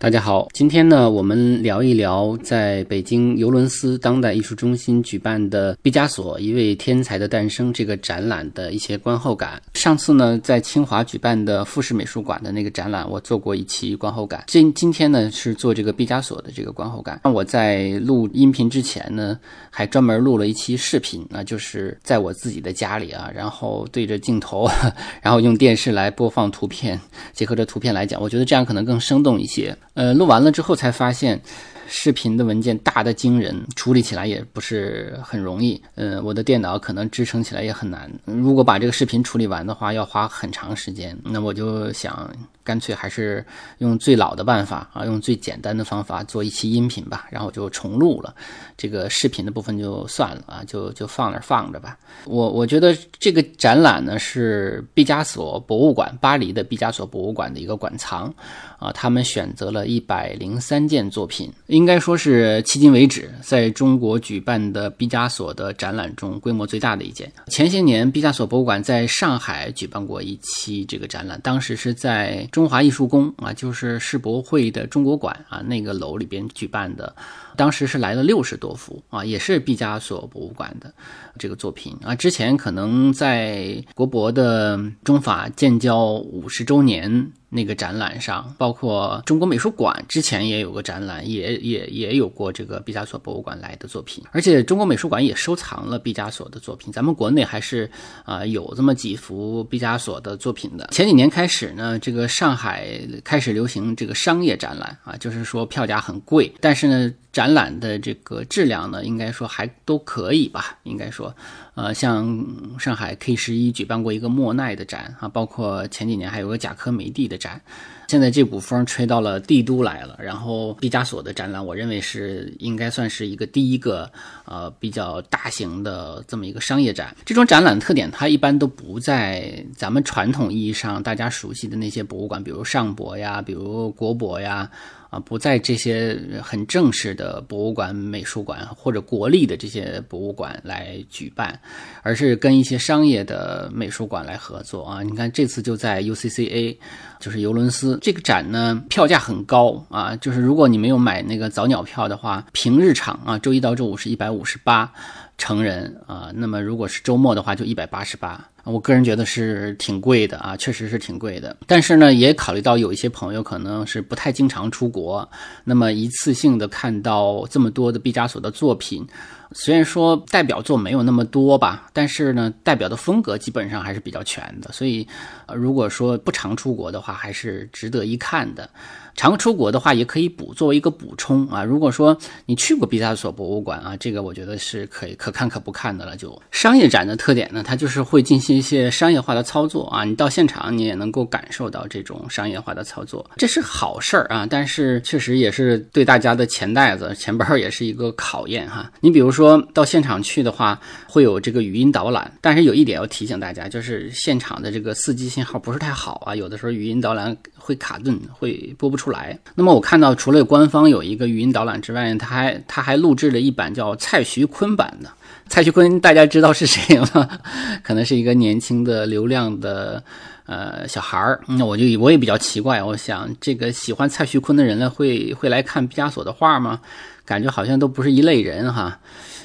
大家好，今天呢，我们聊一聊在北京尤伦斯当代艺术中心举办的毕加索一位天才的诞生这个展览的一些观后感。上次呢，在清华举办的富士美术馆的那个展览，我做过一期观后感。今今天呢，是做这个毕加索的这个观后感。那我在录音频之前呢，还专门录了一期视频，那就是在我自己的家里啊，然后对着镜头，然后用电视来播放图片，结合着图片来讲，我觉得这样可能更生动一些。呃，录完了之后才发现，视频的文件大的惊人，处理起来也不是很容易。呃，我的电脑可能支撑起来也很难。如果把这个视频处理完的话，要花很长时间。那我就想。干脆还是用最老的办法啊，用最简单的方法做一期音频吧，然后就重录了，这个视频的部分就算了啊，就就放那儿放着吧。我我觉得这个展览呢是毕加索博物馆，巴黎的毕加索博物馆的一个馆藏啊，他们选择了一百零三件作品，应该说是迄今为止在中国举办的毕加索的展览中规模最大的一件。前些年毕加索博物馆在上海举办过一期这个展览，当时是在。中华艺术宫啊，就是世博会的中国馆啊，那个楼里边举办的，当时是来了六十多幅啊，也是毕加索博物馆的这个作品啊。之前可能在国博的中法建交五十周年。那个展览上，包括中国美术馆之前也有个展览，也也也有过这个毕加索博物馆来的作品，而且中国美术馆也收藏了毕加索的作品。咱们国内还是啊有这么几幅毕加索的作品的。前几年开始呢，这个上海开始流行这个商业展览啊，就是说票价很贵，但是呢。展览的这个质量呢，应该说还都可以吧。应该说，呃，像上海 K 十一举办过一个莫奈的展啊，包括前几年还有个贾科梅蒂的展。现在这股风吹到了帝都来了，然后毕加索的展览，我认为是应该算是一个第一个呃比较大型的这么一个商业展。这种展览特点，它一般都不在咱们传统意义上大家熟悉的那些博物馆，比如上博呀，比如国博呀。啊，不在这些很正式的博物馆、美术馆或者国立的这些博物馆来举办，而是跟一些商业的美术馆来合作啊。你看这次就在 UCCA，就是尤伦斯这个展呢，票价很高啊。就是如果你没有买那个早鸟票的话，平日场啊，周一到周五是一百五十八。成人啊，那么如果是周末的话，就一百八十八。我个人觉得是挺贵的啊，确实是挺贵的。但是呢，也考虑到有一些朋友可能是不太经常出国，那么一次性的看到这么多的毕加索的作品，虽然说代表作没有那么多吧，但是呢，代表的风格基本上还是比较全的。所以，如果说不常出国的话，还是值得一看的。常出国的话，也可以补作为一个补充啊。如果说你去过毕加索博物馆啊，这个我觉得是可以可看可不看的了。就商业展的特点呢，它就是会进行一些商业化的操作啊。你到现场，你也能够感受到这种商业化的操作，这是好事儿啊。但是确实也是对大家的钱袋子、钱包也是一个考验哈。你比如说到现场去的话，会有这个语音导览，但是有一点要提醒大家，就是现场的这个四 G 信号不是太好啊，有的时候语音导览会卡顿，会播不出。来。那么我看到，除了官方有一个语音导览之外，他还他还录制了一版叫蔡徐坤版的。蔡徐坤大家知道是谁吗？可能是一个年轻的流量的呃小孩儿。那我就我也比较奇怪，我想这个喜欢蔡徐坤的人呢，会会来看毕加索的画吗？感觉好像都不是一类人哈。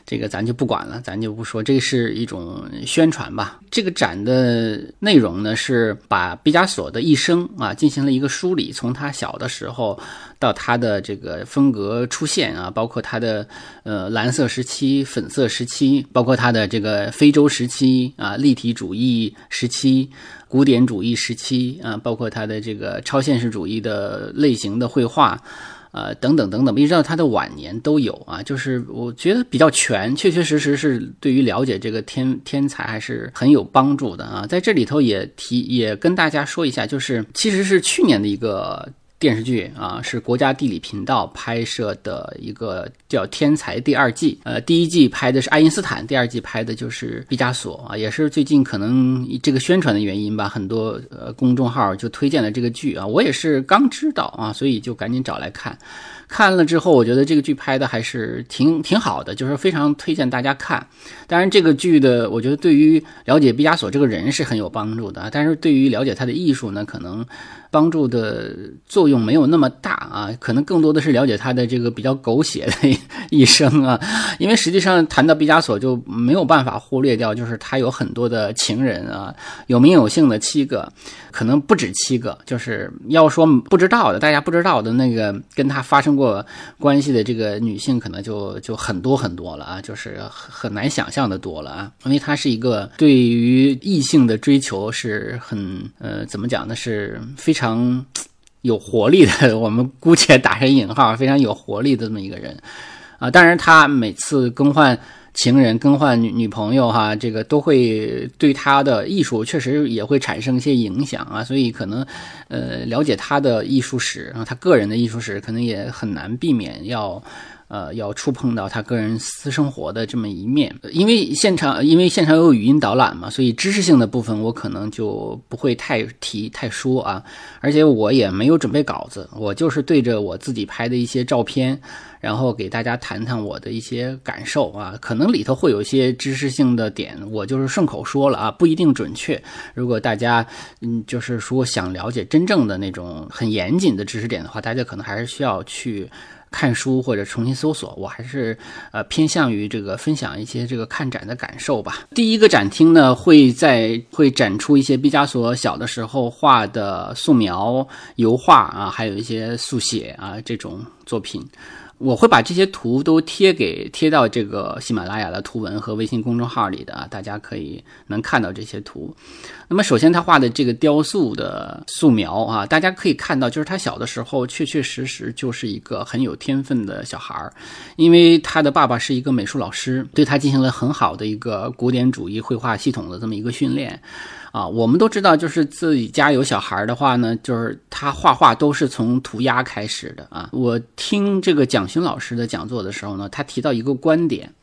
这个咱就不管了，咱就不说，这是一种宣传吧。这个展的内容呢，是把毕加索的一生啊进行了一个梳理，从他小的时候到他的这个风格出现啊，包括他的呃蓝色时期、粉色时期，包括他的这个非洲时期啊、立体主义时期、古典主义时期啊，包括他的这个超现实主义的类型的绘画。呃，等等等等，一直到他的晚年都有啊，就是我觉得比较全，确确实实是对于了解这个天天才还是很有帮助的啊。在这里头也提也跟大家说一下，就是其实是去年的一个。电视剧啊，是国家地理频道拍摄的一个叫《天才》第二季。呃，第一季拍的是爱因斯坦，第二季拍的就是毕加索啊。也是最近可能这个宣传的原因吧，很多呃公众号就推荐了这个剧啊。我也是刚知道啊，所以就赶紧找来看。看了之后，我觉得这个剧拍的还是挺挺好的，就是非常推荐大家看。当然，这个剧的我觉得对于了解毕加索这个人是很有帮助的，但是对于了解他的艺术呢，可能。帮助的作用没有那么大啊，可能更多的是了解他的这个比较狗血的一生啊。因为实际上谈到毕加索，就没有办法忽略掉，就是他有很多的情人啊，有名有姓的七个，可能不止七个。就是要说不知道的，大家不知道的那个跟他发生过过关系的这个女性，可能就就很多很多了啊，就是很难想象的多了啊。因为她是一个对于异性的追求是很呃，怎么讲呢？是非常。有活力的，我们姑且打上引号，非常有活力的这么一个人啊。当然，她每次更换情人、更换女女朋友，哈，这个都会对他的艺术确实也会产生一些影响啊。所以，可能呃，了解他的艺术史啊，他个人的艺术史，可能也很难避免要。呃，要触碰到他个人私生活的这么一面，因为现场因为现场有语音导览嘛，所以知识性的部分我可能就不会太提太说啊，而且我也没有准备稿子，我就是对着我自己拍的一些照片，然后给大家谈谈我的一些感受啊，可能里头会有一些知识性的点，我就是顺口说了啊，不一定准确。如果大家嗯，就是说想了解真正的那种很严谨的知识点的话，大家可能还是需要去。看书或者重新搜索，我还是呃偏向于这个分享一些这个看展的感受吧。第一个展厅呢，会在会展出一些毕加索小的时候画的素描、油画啊，还有一些速写啊这种作品。我会把这些图都贴给贴到这个喜马拉雅的图文和微信公众号里的啊，大家可以能看到这些图。那么首先他画的这个雕塑的素描啊，大家可以看到，就是他小的时候确确实实就是一个很有天分的小孩儿，因为他的爸爸是一个美术老师，对他进行了很好的一个古典主义绘画系统的这么一个训练。啊，我们都知道，就是自己家有小孩的话呢，就是他画画都是从涂鸦开始的啊。我听这个蒋勋老师的讲座的时候呢，他提到一个观点。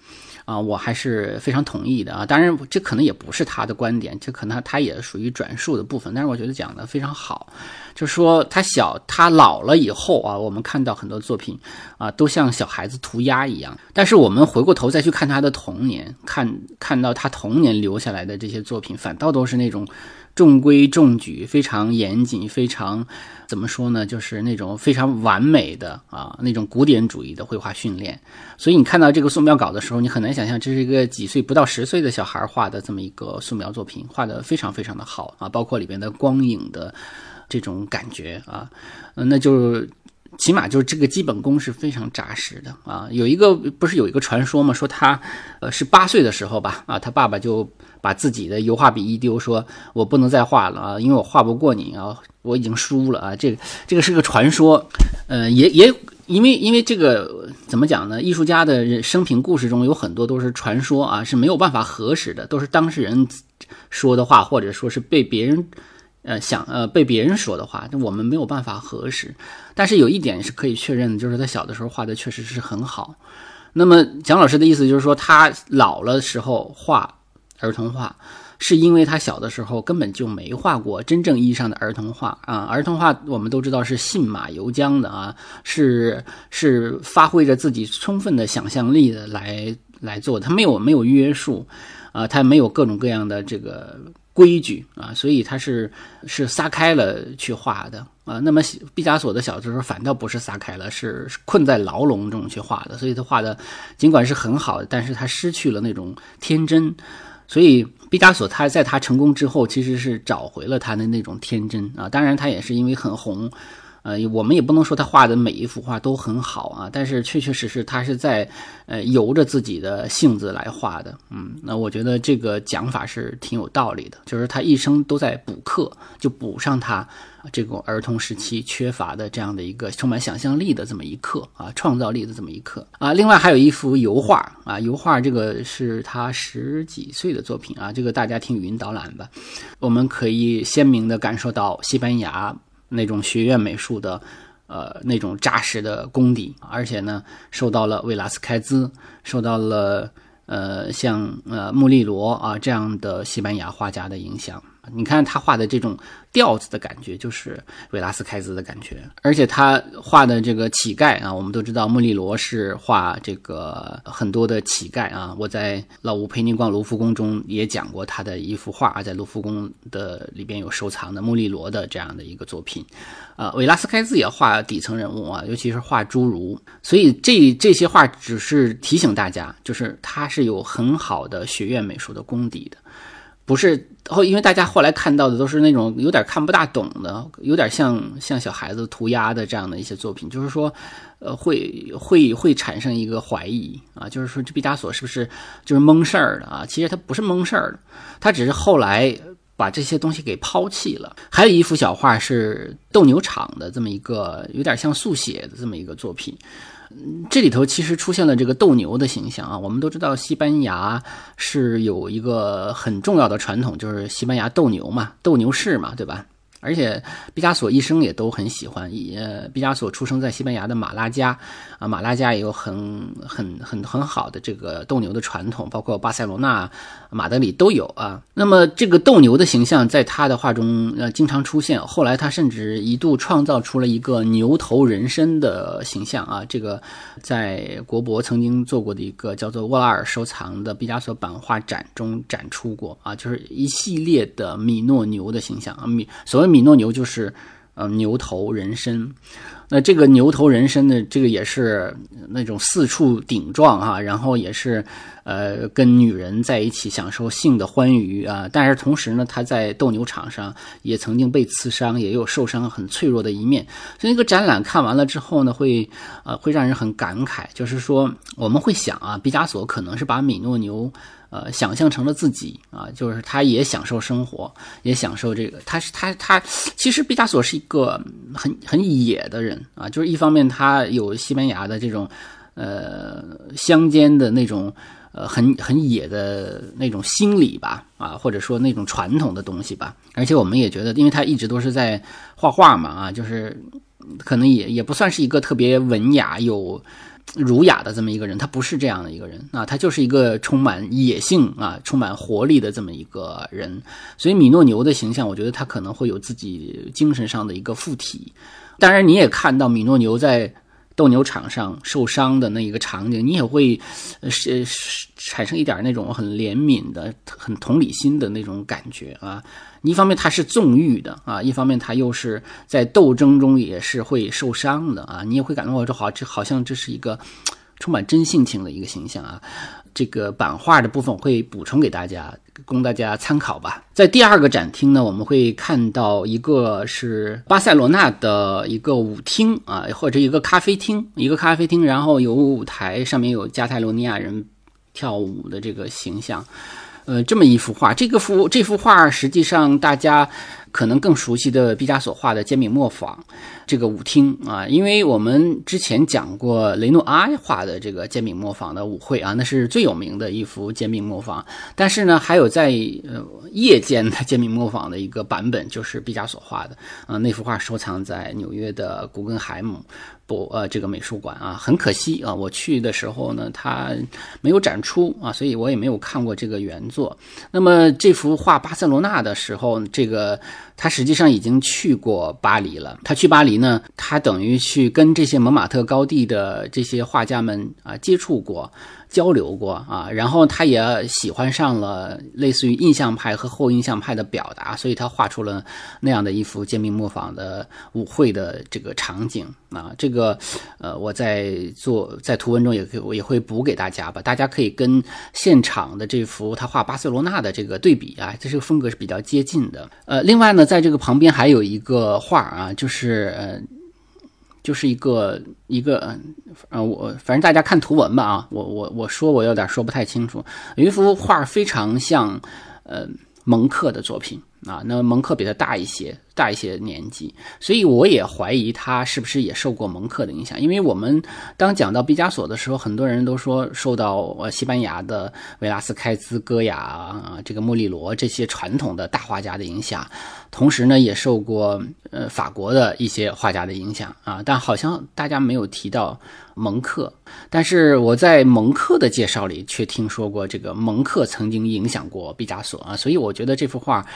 啊，我还是非常同意的啊！当然，这可能也不是他的观点，这可能他也属于转述的部分。但是我觉得讲的非常好，就说他小，他老了以后啊，我们看到很多作品啊，都像小孩子涂鸦一样。但是我们回过头再去看他的童年，看看到他童年留下来的这些作品，反倒都是那种。中规中矩，非常严谨，非常怎么说呢？就是那种非常完美的啊，那种古典主义的绘画训练。所以你看到这个素描稿的时候，你很难想象这是一个几岁不到十岁的小孩画的这么一个素描作品，画的非常非常的好啊，包括里边的光影的这种感觉啊，那就。起码就是这个基本功是非常扎实的啊！有一个不是有一个传说吗？说他，呃，是八岁的时候吧，啊，他爸爸就把自己的油画笔一丢，说我不能再画了啊，因为我画不过你啊，我已经输了啊！这个这个是个传说，呃，也也因为因为这个怎么讲呢？艺术家的生平故事中有很多都是传说啊，是没有办法核实的，都是当事人说的话，或者说是被别人。呃，想呃被别人说的话，那我们没有办法核实。但是有一点是可以确认的，就是他小的时候画的确实是很好。那么蒋老师的意思就是说，他老了时候画儿童画，是因为他小的时候根本就没画过真正意义上的儿童画啊。儿童画我们都知道是信马由缰的啊，是是发挥着自己充分的想象力的来来做，他没有没有约束啊，他没有各种各样的这个。规矩啊，所以他是是撒开了去画的啊。那么毕加索的小的时候反倒不是撒开了，是困在牢笼中去画的。所以他画的尽管是很好，但是他失去了那种天真。所以毕加索他在他成功之后，其实是找回了他的那种天真啊。当然他也是因为很红。呃，我们也不能说他画的每一幅画都很好啊，但是确确实实他是在呃由着自己的性子来画的，嗯，那我觉得这个讲法是挺有道理的，就是他一生都在补课，就补上他这种儿童时期缺乏的这样的一个充满想象力的这么一课啊，创造力的这么一课啊。另外还有一幅油画啊，油画这个是他十几岁的作品啊，这个大家听语音导览吧，我们可以鲜明的感受到西班牙。那种学院美术的呃那种扎实的功底，而且呢，受到了维拉斯开兹，受到了呃像呃穆利罗啊这样的西班牙画家的影响。你看他画的这种调子的感觉，就是维拉斯开兹的感觉，而且他画的这个乞丐啊，我们都知道穆利罗是画这个很多的乞丐啊。我在老吴陪你逛卢浮宫中也讲过他的一幅画，在卢浮宫的里边有收藏的穆利罗的这样的一个作品。啊，维拉斯开兹也画底层人物啊，尤其是画侏儒，所以这这些画只是提醒大家，就是他是有很好的学院美术的功底的。不是后，因为大家后来看到的都是那种有点看不大懂的，有点像像小孩子涂鸦的这样的一些作品，就是说，呃，会会会产生一个怀疑啊，就是说这毕加索是不是就是蒙事儿的啊？其实他不是蒙事儿的，他只是后来把这些东西给抛弃了。还有一幅小画是斗牛场的这么一个有点像速写的这么一个作品。这里头其实出现了这个斗牛的形象啊，我们都知道西班牙是有一个很重要的传统，就是西班牙斗牛嘛，斗牛士嘛，对吧？而且毕加索一生也都很喜欢。呃，毕加索出生在西班牙的马拉加，啊，马拉加也有很很很很好的这个斗牛的传统，包括巴塞罗那、马德里都有啊。那么这个斗牛的形象在他的画中呃经常出现。后来他甚至一度创造出了一个牛头人身的形象啊。这个在国博曾经做过的一个叫做沃拉尔收藏的毕加索版画展中展出过啊，就是一系列的米诺牛的形象啊，米所谓。米诺牛就是，呃，牛头人身。那这个牛头人身的这个也是那种四处顶撞哈，然后也是，呃，跟女人在一起享受性的欢愉啊。但是同时呢，他在斗牛场上也曾经被刺伤，也有受伤很脆弱的一面。所以那个展览看完了之后呢，会呃会让人很感慨，就是说我们会想啊，毕加索可能是把米诺牛。呃，想象成了自己啊，就是他也享受生活，也享受这个。他是他他，其实毕加索是一个很很野的人啊，就是一方面他有西班牙的这种呃乡间的那种呃很很野的那种心理吧啊，或者说那种传统的东西吧。而且我们也觉得，因为他一直都是在画画嘛啊，就是可能也也不算是一个特别文雅有。儒雅的这么一个人，他不是这样的一个人啊，他就是一个充满野性啊、充满活力的这么一个人。所以米诺牛的形象，我觉得他可能会有自己精神上的一个附体。当然，你也看到米诺牛在斗牛场上受伤的那一个场景，你也会是产生一点那种很怜悯的、很同理心的那种感觉啊。一方面他是纵欲的啊，一方面他又是在斗争中也是会受伤的啊，你也会感到这好，这好像这是一个 充满真性情的一个形象啊。这个版画的部分会补充给大家，供大家参考吧。在第二个展厅呢，我们会看到一个是巴塞罗那的一个舞厅啊，或者一个咖啡厅，一个咖啡厅，然后有舞台，上面有加泰罗尼亚人跳舞的这个形象。呃，这么一幅画，这个幅这幅画实际上大家可能更熟悉的毕加索画的煎饼磨坊这个舞厅啊，因为我们之前讲过雷诺阿画的这个煎饼磨坊的舞会啊，那是最有名的一幅煎饼磨坊。但是呢，还有在呃夜间的煎饼磨坊的一个版本，就是毕加索画的啊，那幅画收藏在纽约的古根海姆。博呃，这个美术馆啊，很可惜啊，我去的时候呢，它没有展出啊，所以我也没有看过这个原作。那么这幅画巴塞罗那的时候，这个他实际上已经去过巴黎了。他去巴黎呢，他等于去跟这些蒙马特高地的这些画家们啊接触过。交流过啊，然后他也喜欢上了类似于印象派和后印象派的表达，所以他画出了那样的一幅煎饼磨坊的舞会的这个场景啊。这个呃，我在做在图文中也可以我也会补给大家吧，大家可以跟现场的这幅他画巴塞罗那的这个对比啊，这个风格是比较接近的。呃，另外呢，在这个旁边还有一个画啊，就是呃。就是一个一个嗯呃我反正大家看图文吧啊我我我说我有点说不太清楚有一幅画非常像呃蒙克的作品啊那蒙克比他大一些。大一些年纪，所以我也怀疑他是不是也受过蒙克的影响。因为我们当讲到毕加索的时候，很多人都说受到呃西班牙的维拉斯开兹、戈雅、这个穆里罗这些传统的大画家的影响，同时呢也受过呃法国的一些画家的影响啊，但好像大家没有提到蒙克。但是我在蒙克的介绍里却听说过这个蒙克曾经影响过毕加索啊，所以我觉得这幅画。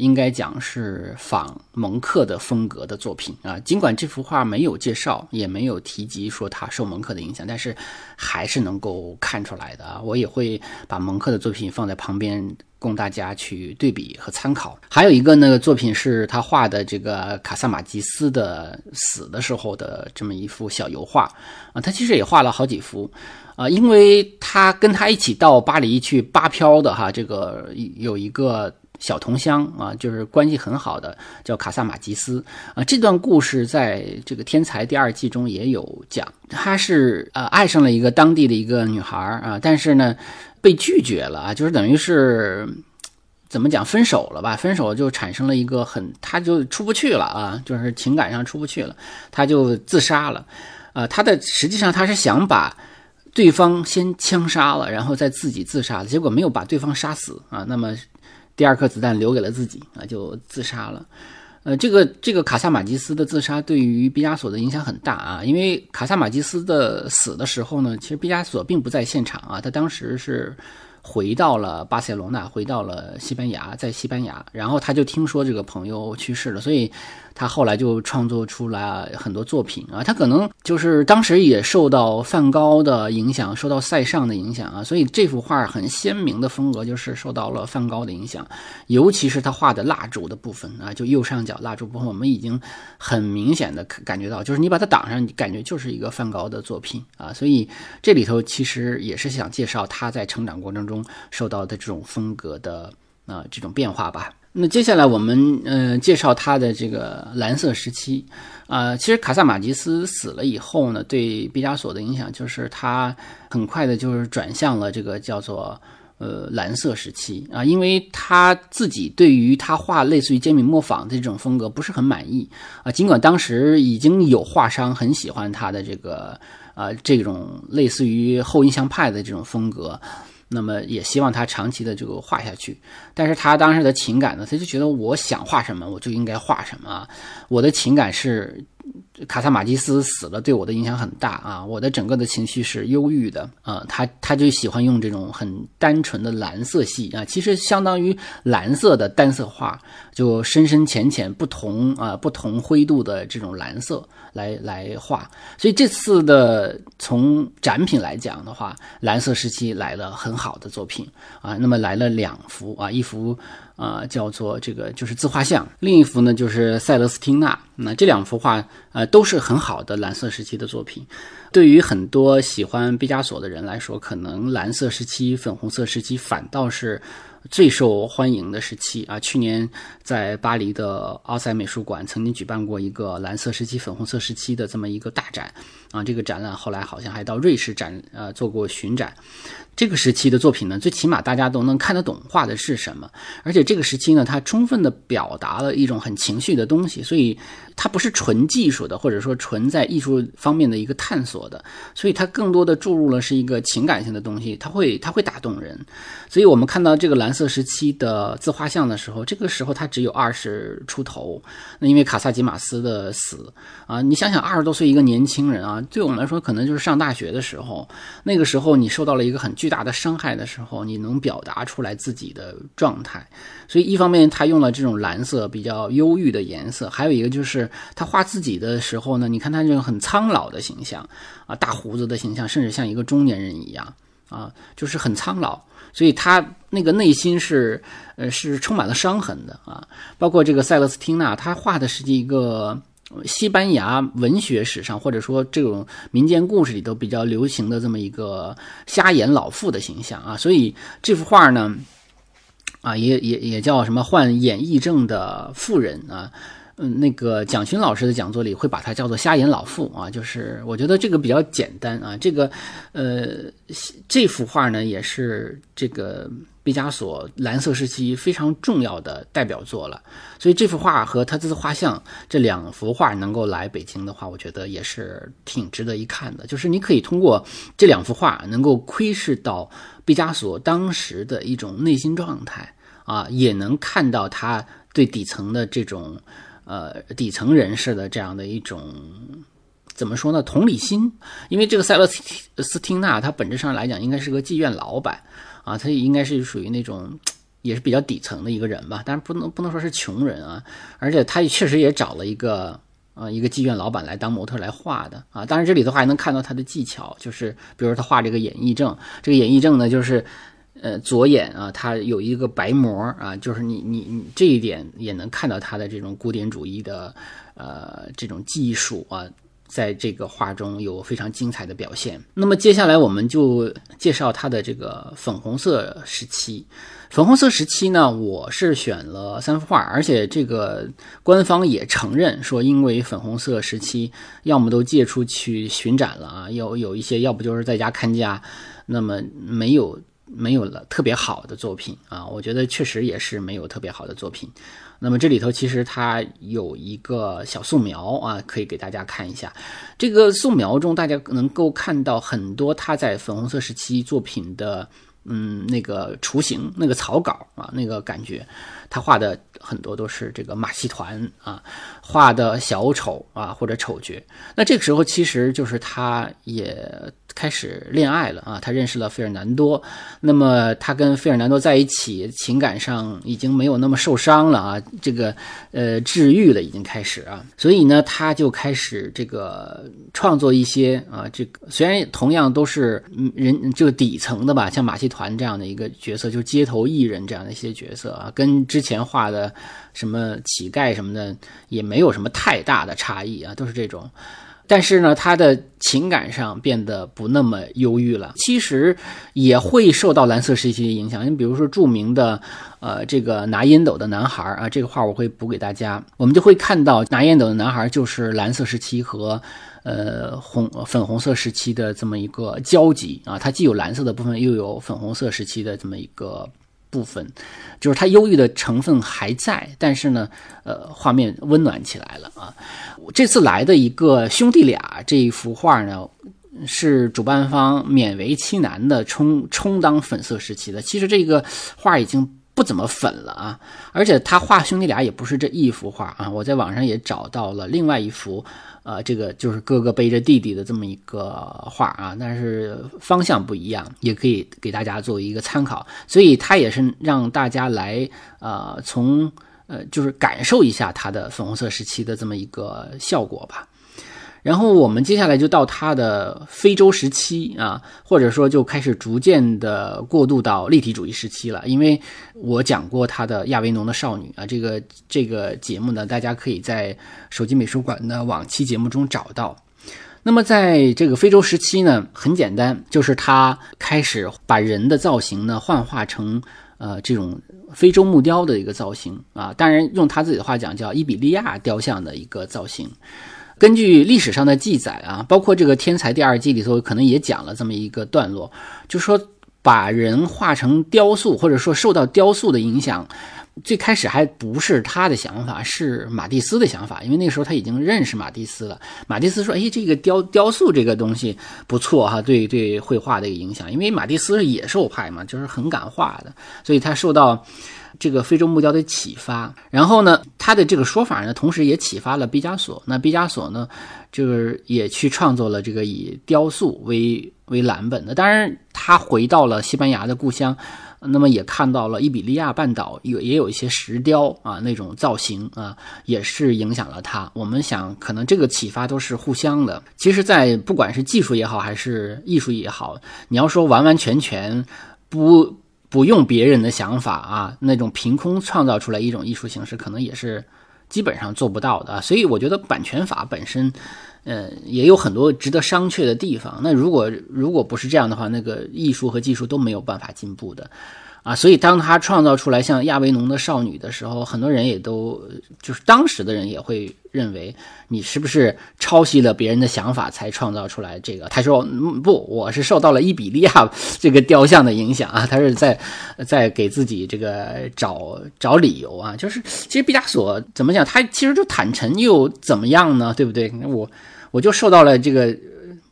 应该讲是仿蒙克的风格的作品啊，尽管这幅画没有介绍，也没有提及说他受蒙克的影响，但是还是能够看出来的啊。我也会把蒙克的作品放在旁边供大家去对比和参考。还有一个呢作品是他画的这个卡萨马吉斯的死的时候的这么一幅小油画啊，他其实也画了好几幅啊，因为他跟他一起到巴黎去扒漂的哈，这个有一个。小同乡啊，就是关系很好的，叫卡萨马吉斯啊。这段故事在这个《天才》第二季中也有讲。他是呃爱上了一个当地的一个女孩啊，但是呢被拒绝了啊，就是等于是怎么讲分手了吧？分手就产生了一个很，他就出不去了啊，就是情感上出不去了，他就自杀了。呃，他的实际上他是想把对方先枪杀了，然后再自己自杀的，结果没有把对方杀死啊。那么。第二颗子弹留给了自己啊，就自杀了。呃，这个这个卡萨马吉斯的自杀对于毕加索的影响很大啊，因为卡萨马吉斯的死的时候呢，其实毕加索并不在现场啊，他当时是。回到了巴塞罗那，回到了西班牙，在西班牙，然后他就听说这个朋友去世了，所以他后来就创作出来很多作品啊。他可能就是当时也受到梵高的影响，受到塞尚的影响啊，所以这幅画很鲜明的风格就是受到了梵高的影响，尤其是他画的蜡烛的部分啊，就右上角蜡烛部分，我们已经很明显的感觉到，就是你把它挡上，你感觉就是一个梵高的作品啊。所以这里头其实也是想介绍他在成长过程中。受到的这种风格的啊这种变化吧。那接下来我们嗯介绍他的这个蓝色时期啊，其实卡萨马吉斯死了以后呢，对毕加索的影响就是他很快的就是转向了这个叫做呃蓝色时期啊，因为他自己对于他画类似于煎饼磨坊的这种风格不是很满意啊，尽管当时已经有画商很喜欢他的这个啊这种类似于后印象派的这种风格。那么也希望他长期的这个画下去，但是他当时的情感呢，他就觉得我想画什么，我就应该画什么，我的情感是。卡萨马基斯死了，对我的影响很大啊！我的整个的情绪是忧郁的啊。他他就喜欢用这种很单纯的蓝色系啊，其实相当于蓝色的单色画，就深深浅浅不同啊，不同灰度的这种蓝色来来画。所以这次的从展品来讲的话，蓝色时期来了很好的作品啊。那么来了两幅啊，一幅。啊，叫做这个就是自画像，另一幅呢就是塞勒斯汀娜。那这两幅画，呃，都是很好的蓝色时期的作品。对于很多喜欢毕加索的人来说，可能蓝色时期、粉红色时期反倒是最受欢迎的时期啊。去年在巴黎的奥赛美术馆曾经举办过一个蓝色时期、粉红色时期的这么一个大展啊。这个展览后来好像还到瑞士展呃做过巡展。这个时期的作品呢，最起码大家都能看得懂画的是什么，而且这个时期呢，它充分的表达了一种很情绪的东西，所以它不是纯技术的，或者说纯在艺术方面的一个探索的，所以它更多的注入了是一个情感性的东西，它会它会打动人。所以我们看到这个蓝蓝色时期的自画像的时候，这个时候他只有二十出头，那因为卡萨吉马斯的死啊，你想想二十多岁一个年轻人啊，对我们来说可能就是上大学的时候，那个时候你受到了一个很巨。大的伤害的时候，你能表达出来自己的状态，所以一方面他用了这种蓝色比较忧郁的颜色，还有一个就是他画自己的时候呢，你看他这种很苍老的形象啊，大胡子的形象，甚至像一个中年人一样啊，就是很苍老，所以他那个内心是呃是充满了伤痕的啊，包括这个塞勒斯汀娜，他画的是一个。西班牙文学史上，或者说这种民间故事里都比较流行的这么一个瞎眼老妇的形象啊，所以这幅画呢，啊，也也也叫什么患眼翳症的妇人啊，嗯，那个蒋勋老师的讲座里会把它叫做瞎眼老妇啊，就是我觉得这个比较简单啊，这个呃，这幅画呢也是这个毕加索蓝色时期非常重要的代表作了。所以这幅画和他这画像这两幅画能够来北京的话，我觉得也是挺值得一看的。就是你可以通过这两幅画，能够窥视到毕加索当时的一种内心状态啊，也能看到他对底层的这种呃底层人士的这样的一种。怎么说呢？同理心，因为这个塞勒斯汀纳，他本质上来讲应该是个妓院老板啊，他应该是属于那种也是比较底层的一个人吧，但是不能不能说是穷人啊，而且他确实也找了一个呃一个妓院老板来当模特来画的啊。当然这里头还能看到他的技巧，就是比如说他画这个演绎症，这个演绎症呢，就是呃左眼啊，它有一个白膜啊，就是你你你这一点也能看到它的这种古典主义的呃这种技术啊。在这个画中有非常精彩的表现。那么接下来我们就介绍他的这个粉红色时期。粉红色时期呢，我是选了三幅画，而且这个官方也承认说，因为粉红色时期要么都借出去巡展了啊，有有一些要不就是在家看家，那么没有没有了特别好的作品啊。我觉得确实也是没有特别好的作品。那么这里头其实它有一个小素描啊，可以给大家看一下。这个素描中，大家能够看到很多他在粉红色时期作品的，嗯，那个雏形、那个草稿啊，那个感觉。他画的很多都是这个马戏团啊，画的小丑啊或者丑角。那这个时候其实就是他也开始恋爱了啊，他认识了费尔南多。那么他跟费尔南多在一起，情感上已经没有那么受伤了啊，这个呃治愈了已经开始啊。所以呢，他就开始这个创作一些啊，这个虽然同样都是人这个底层的吧，像马戏团这样的一个角色，就是街头艺人这样的一些角色啊，跟之之前画的什么乞丐什么的也没有什么太大的差异啊，都是这种。但是呢，他的情感上变得不那么忧郁了。其实也会受到蓝色时期的影响。你比如说著名的呃这个拿烟斗的男孩啊，这个画我会补给大家。我们就会看到拿烟斗的男孩就是蓝色时期和呃红粉红色时期的这么一个交集啊。它既有蓝色的部分，又有粉红色时期的这么一个。部分就是它忧郁的成分还在，但是呢，呃，画面温暖起来了啊。这次来的一个兄弟俩这一幅画呢，是主办方勉为其难的充充当粉色时期的。其实这个画已经不怎么粉了啊，而且他画兄弟俩也不是这一幅画啊，我在网上也找到了另外一幅。呃，这个就是哥哥背着弟弟的这么一个画啊，但是方向不一样，也可以给大家作为一个参考。所以他也是让大家来呃，从呃，就是感受一下它的粉红色时期的这么一个效果吧。然后我们接下来就到他的非洲时期啊，或者说就开始逐渐的过渡到立体主义时期了。因为我讲过他的亚维农的少女啊，这个这个节目呢，大家可以在手机美术馆的往期节目中找到。那么在这个非洲时期呢，很简单，就是他开始把人的造型呢幻化成呃这种非洲木雕的一个造型啊，当然用他自己的话讲叫伊比利亚雕像的一个造型。根据历史上的记载啊，包括这个《天才》第二季里头，可能也讲了这么一个段落，就说把人画成雕塑，或者说受到雕塑的影响，最开始还不是他的想法，是马蒂斯的想法，因为那时候他已经认识马蒂斯了。马蒂斯说：“哎，这个雕雕塑这个东西不错哈，对对绘画的一个影响，因为马蒂斯是野兽派嘛，就是很敢画的，所以他受到。”这个非洲木雕的启发，然后呢，他的这个说法呢，同时也启发了毕加索。那毕加索呢，就是也去创作了这个以雕塑为为蓝本的。当然，他回到了西班牙的故乡，那么也看到了伊比利亚半岛有也有一些石雕啊那种造型啊，也是影响了他。我们想，可能这个启发都是互相的。其实，在不管是技术也好，还是艺术也好，你要说完完全全不。不用别人的想法啊，那种凭空创造出来一种艺术形式，可能也是基本上做不到的。所以我觉得版权法本身，嗯，也有很多值得商榷的地方。那如果如果不是这样的话，那个艺术和技术都没有办法进步的。啊，所以当他创造出来像亚维农的少女的时候，很多人也都就是当时的人也会认为你是不是抄袭了别人的想法才创造出来这个？他说不，我是受到了伊比利亚这个雕像的影响啊，他是在在给自己这个找找理由啊。就是其实毕加索怎么讲，他其实就坦诚又怎么样呢？对不对？我我就受到了这个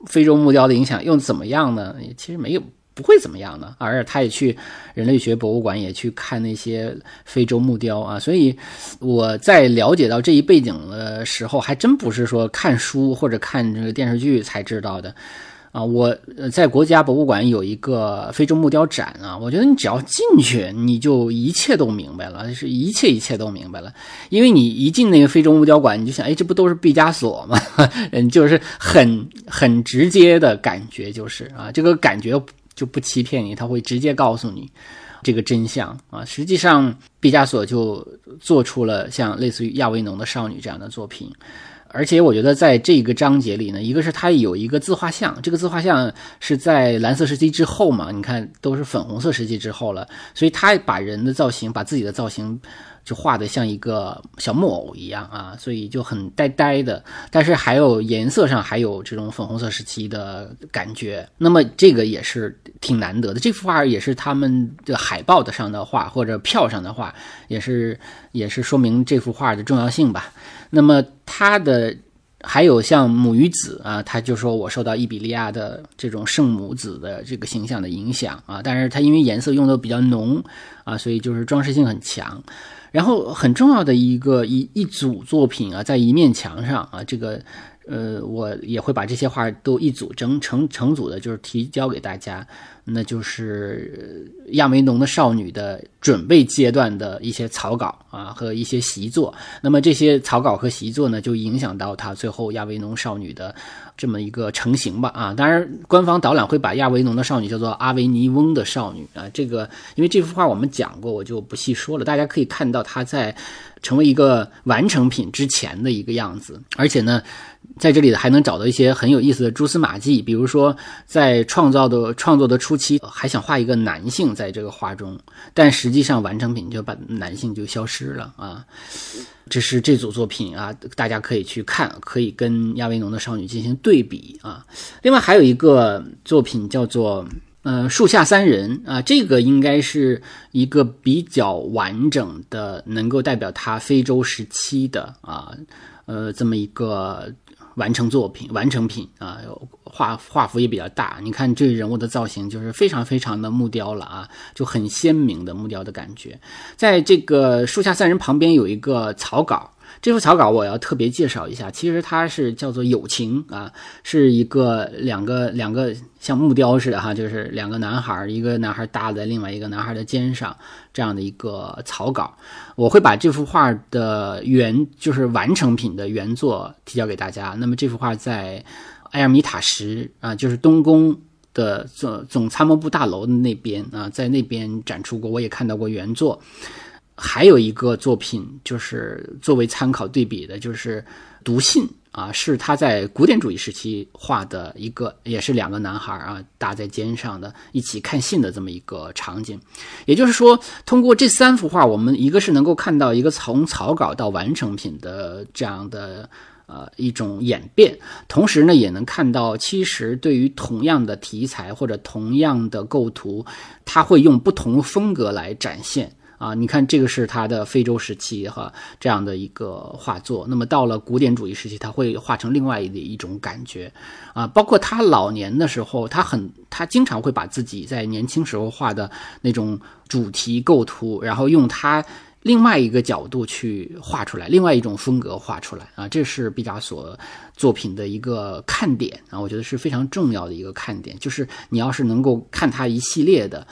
非洲木雕的影响，又怎么样呢？其实没有。不会怎么样的，而且他也去人类学博物馆，也去看那些非洲木雕啊。所以我在了解到这一背景的时候，还真不是说看书或者看这个电视剧才知道的啊。我在国家博物馆有一个非洲木雕展啊，我觉得你只要进去，你就一切都明白了，是一切一切都明白了。因为你一进那个非洲木雕馆，你就想，哎，这不都是毕加索吗？嗯，就是很很直接的感觉，就是啊，这个感觉。就不欺骗你，他会直接告诉你这个真相啊！实际上，毕加索就做出了像类似于亚维农的少女这样的作品，而且我觉得在这个章节里呢，一个是他有一个自画像，这个自画像是在蓝色时期之后嘛，你看都是粉红色时期之后了，所以他把人的造型，把自己的造型。就画的像一个小木偶一样啊，所以就很呆呆的，但是还有颜色上还有这种粉红色时期的感觉。那么这个也是挺难得的，这幅画也是他们的海报的上的画或者票上的画，也是 也是说明这幅画的重要性吧。那么它的还有像母与子啊，他就说我受到伊比利亚的这种圣母子的这个形象的影响啊，但是它因为颜色用的比较浓啊，所以就是装饰性很强。然后很重要的一个一一组作品啊，在一面墙上啊，这个呃，我也会把这些画都一组成成成组的，就是提交给大家。那就是亚维农的少女的准备阶段的一些草稿啊和一些习作。那么这些草稿和习作呢，就影响到他最后亚维农少女的。这么一个成型吧，啊，当然，官方导览会把亚维农的少女叫做阿维尼翁的少女啊，这个因为这幅画我们讲过，我就不细说了。大家可以看到它在成为一个完成品之前的一个样子，而且呢，在这里还能找到一些很有意思的蛛丝马迹，比如说在创造的创作的初期还想画一个男性在这个画中，但实际上完成品就把男性就消失了啊。这是这组作品啊，大家可以去看，可以跟亚维农的少女进行对比啊。另外还有一个作品叫做呃树下三人啊，这个应该是一个比较完整的，能够代表他非洲时期的啊呃这么一个。完成作品，完成品啊，画画幅也比较大。你看这人物的造型就是非常非常的木雕了啊，就很鲜明的木雕的感觉。在这个树下三人旁边有一个草稿。这幅草稿我要特别介绍一下，其实它是叫做友情啊，是一个两个两个像木雕似的哈，就是两个男孩，一个男孩搭在另外一个男孩的肩上这样的一个草稿。我会把这幅画的原就是完成品的原作提交给大家。那么这幅画在埃尔米塔什啊，就是东宫的总总参谋部大楼的那边啊，在那边展出过，我也看到过原作。还有一个作品，就是作为参考对比的，就是读信啊，是他在古典主义时期画的一个，也是两个男孩啊搭在肩上的，一起看信的这么一个场景。也就是说，通过这三幅画，我们一个是能够看到一个从草稿到完成品的这样的呃一种演变，同时呢，也能看到其实对于同样的题材或者同样的构图，他会用不同风格来展现。啊，你看这个是他的非洲时期哈这样的一个画作，那么到了古典主义时期，他会画成另外的一种感觉，啊，包括他老年的时候，他很他经常会把自己在年轻时候画的那种主题构图，然后用他另外一个角度去画出来，另外一种风格画出来，啊，这是毕加索作品的一个看点啊，我觉得是非常重要的一个看点，就是你要是能够看他一系列的。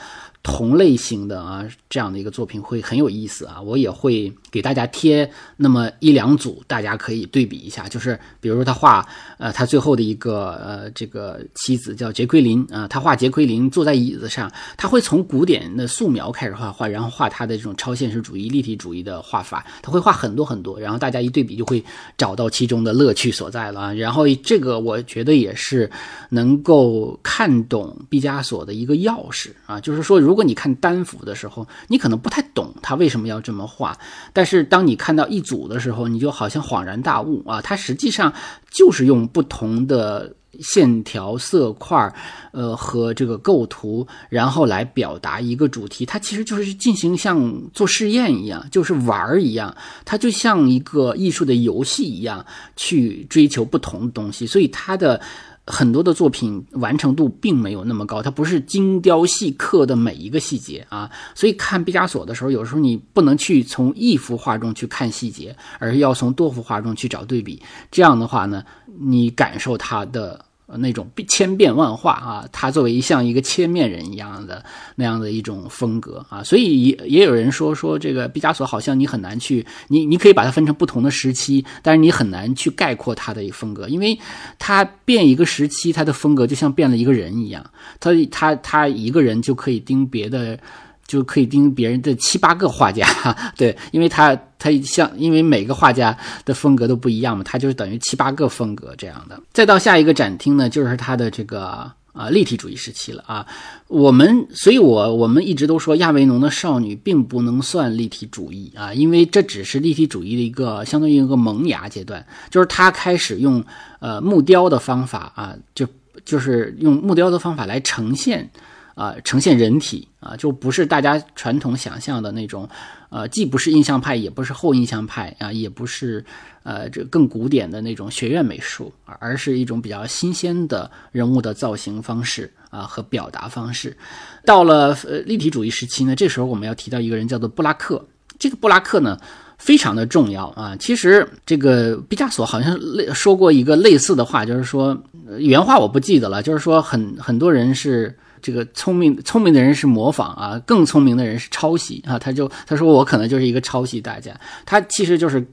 同类型的啊，这样的一个作品会很有意思啊，我也会给大家贴那么一两组，大家可以对比一下。就是比如说他画，呃，他最后的一个呃这个妻子叫杰奎琳啊，他画杰奎琳坐在椅子上，他会从古典的素描开始画画，然后画他的这种超现实主义、立体主义的画法，他会画很多很多，然后大家一对比就会找到其中的乐趣所在了。然后这个我觉得也是能够看懂毕加索的一个钥匙啊，就是说如果你看单幅的时候，你可能不太懂他为什么要这么画，但是当你看到一组的时候，你就好像恍然大悟啊，它实际上就是用不同的。线条、色块，呃，和这个构图，然后来表达一个主题，它其实就是进行像做试验一样，就是玩儿一样，它就像一个艺术的游戏一样去追求不同的东西，所以它的很多的作品完成度并没有那么高，它不是精雕细刻的每一个细节啊，所以看毕加索的时候，有时候你不能去从一幅画中去看细节，而是要从多幅画中去找对比，这样的话呢，你感受它的。那种千变万化啊，他作为像一个千面人一样的那样的一种风格啊，所以也也有人说说这个毕加索好像你很难去，你你可以把它分成不同的时期，但是你很难去概括他的风格，因为他变一个时期，他的风格就像变了一个人一样，他他他一个人就可以盯别的。就可以盯别人的七八个画家，对，因为他他像，因为每个画家的风格都不一样嘛，他就是等于七八个风格这样的。再到下一个展厅呢，就是他的这个啊立体主义时期了啊。我们，所以我我们一直都说亚维农的少女并不能算立体主义啊，因为这只是立体主义的一个相当于一个萌芽阶段，就是他开始用呃木雕的方法啊，就就是用木雕的方法来呈现。啊，呈现人体啊，就不是大家传统想象的那种，呃，既不是印象派，也不是后印象派啊，也不是呃这更古典的那种学院美术，而是一种比较新鲜的人物的造型方式啊和表达方式。到了呃立体主义时期呢，这时候我们要提到一个人叫做布拉克，这个布拉克呢非常的重要啊。其实这个毕加索好像类说过一个类似的话，就是说原话我不记得了，就是说很很多人是。这个聪明聪明的人是模仿啊，更聪明的人是抄袭啊。他就他说我可能就是一个抄袭大家，他其实就是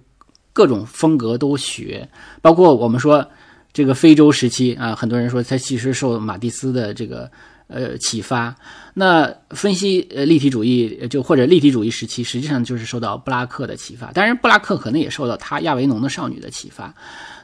各种风格都学，包括我们说这个非洲时期啊，很多人说他其实受马蒂斯的这个呃启发。那分析呃立体主义就或者立体主义时期，实际上就是受到布拉克的启发，当然布拉克可能也受到他亚维农的少女的启发。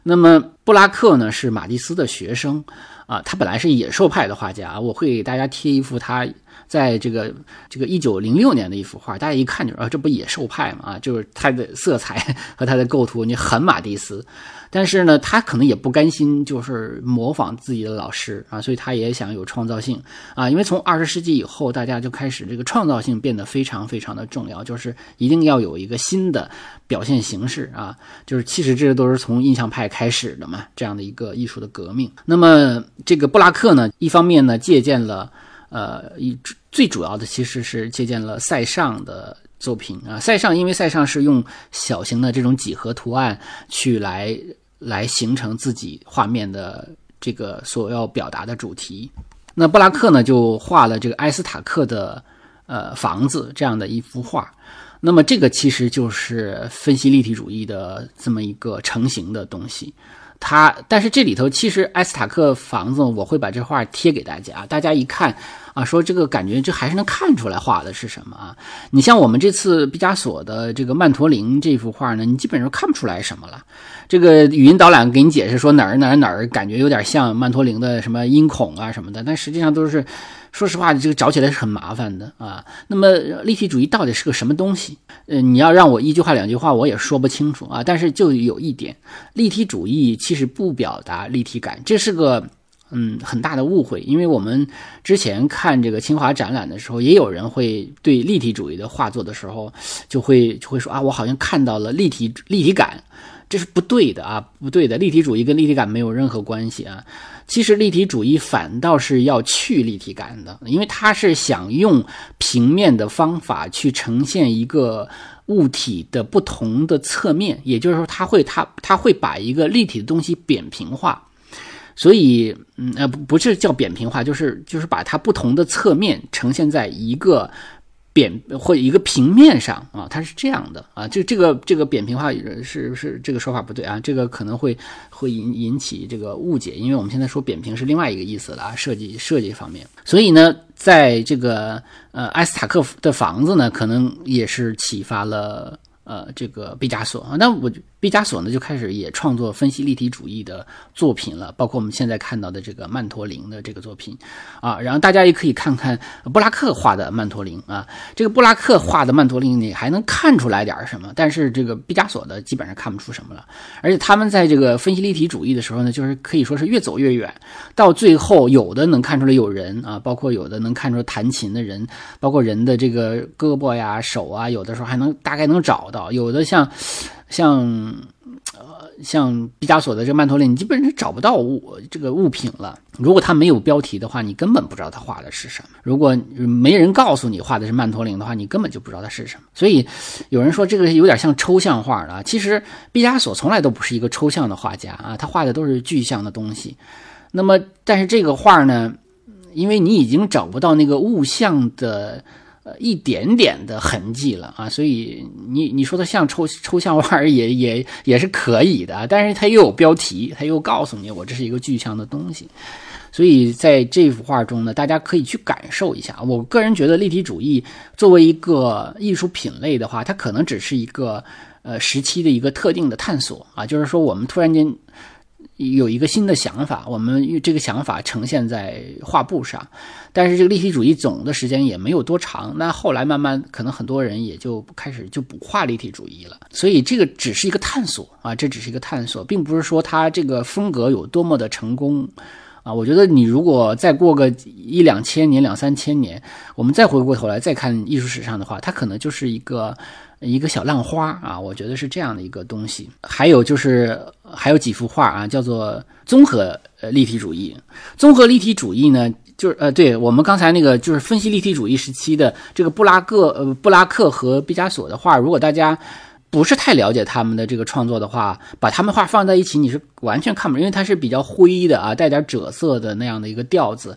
那么布拉克呢是马蒂斯的学生。啊，他本来是野兽派的画家，我会给大家贴一幅他在这个这个一九零六年的一幅画，大家一看就啊，这不野兽派嘛啊，就是他的色彩 和他的构图，你很马蒂斯。但是呢，他可能也不甘心，就是模仿自己的老师啊，所以他也想有创造性啊。因为从二十世纪以后，大家就开始这个创造性变得非常非常的重要，就是一定要有一个新的表现形式啊。就是其实这些都是从印象派开始的嘛，这样的一个艺术的革命。那么这个布拉克呢，一方面呢借鉴了呃一最主要的其实是借鉴了塞尚的作品啊。塞尚因为塞尚是用小型的这种几何图案去来。来形成自己画面的这个所要表达的主题。那布拉克呢，就画了这个埃斯塔克的呃房子这样的一幅画。那么这个其实就是分析立体主义的这么一个成型的东西。它，但是这里头其实埃斯塔克房子，我会把这画贴给大家，大家一看啊，说这个感觉这还是能看出来画的是什么啊。你像我们这次毕加索的这个曼陀林这幅画呢，你基本上看不出来什么了。这个语音导览给你解释说哪儿哪儿哪儿感觉有点像曼陀林的什么音孔啊什么的，但实际上都是，说实话，这个找起来是很麻烦的啊。那么立体主义到底是个什么东西？呃，你要让我一句话两句话我也说不清楚啊。但是就有一点，立体主义其实不表达立体感，这是个嗯很大的误会。因为我们之前看这个清华展览的时候，也有人会对立体主义的画作的时候，就会就会说啊，我好像看到了立体立体感。这是不对的啊，不对的。立体主义跟立体感没有任何关系啊。其实立体主义反倒是要去立体感的，因为它是想用平面的方法去呈现一个物体的不同的侧面，也就是说，它会它它会把一个立体的东西扁平化。所以，嗯呃不不是叫扁平化，就是就是把它不同的侧面呈现在一个。扁或一个平面上啊，它是这样的啊，这这个这个扁平化是是这个说法不对啊，这个可能会会引引起这个误解，因为我们现在说扁平是另外一个意思了啊，设计设计方面。所以呢，在这个呃埃斯塔克的房子呢，可能也是启发了呃，这个毕加索啊，那我毕加索呢就开始也创作分析立体主义的作品了，包括我们现在看到的这个曼陀林的这个作品啊，然后大家也可以看看布拉克画的曼陀林啊，这个布拉克画的曼陀林你还能看出来点什么，但是这个毕加索的基本上看不出什么了，而且他们在这个分析立体主义的时候呢，就是可以说是越走越远，到最后有的能看出来有人啊，包括有的能看出弹琴的人，包括人的这个胳膊呀、手啊，有的时候还能大概能找。到有的像，像，呃，像毕加索的这个曼陀林，你基本上找不到物这个物品了。如果它没有标题的话，你根本不知道他画的是什么。如果没人告诉你画的是曼陀林的话，你根本就不知道它是什么。所以有人说这个有点像抽象画了。其实毕加索从来都不是一个抽象的画家啊，他画的都是具象的东西。那么，但是这个画呢，因为你已经找不到那个物象的。一点点的痕迹了啊，所以你你说它像抽抽象画也也也是可以的，但是它又有标题，它又告诉你我这是一个具象的东西，所以在这幅画中呢，大家可以去感受一下。我个人觉得立体主义作为一个艺术品类的话，它可能只是一个呃时期的一个特定的探索啊，就是说我们突然间。有一个新的想法，我们用这个想法呈现在画布上，但是这个立体主义总的时间也没有多长。那后来慢慢，可能很多人也就开始就不画立体主义了。所以这个只是一个探索啊，这只是一个探索，并不是说它这个风格有多么的成功啊。我觉得你如果再过个一两千年、两三千年，我们再回过头来再看艺术史上的话，它可能就是一个。一个小浪花啊，我觉得是这样的一个东西。还有就是还有几幅画啊，叫做综合呃立体主义。综合立体主义呢，就是呃，对我们刚才那个就是分析立体主义时期的这个布拉克呃布拉克和毕加索的画，如果大家不是太了解他们的这个创作的话，把他们画放在一起，你是完全看不，因为它是比较灰的啊，带点赭色的那样的一个调子。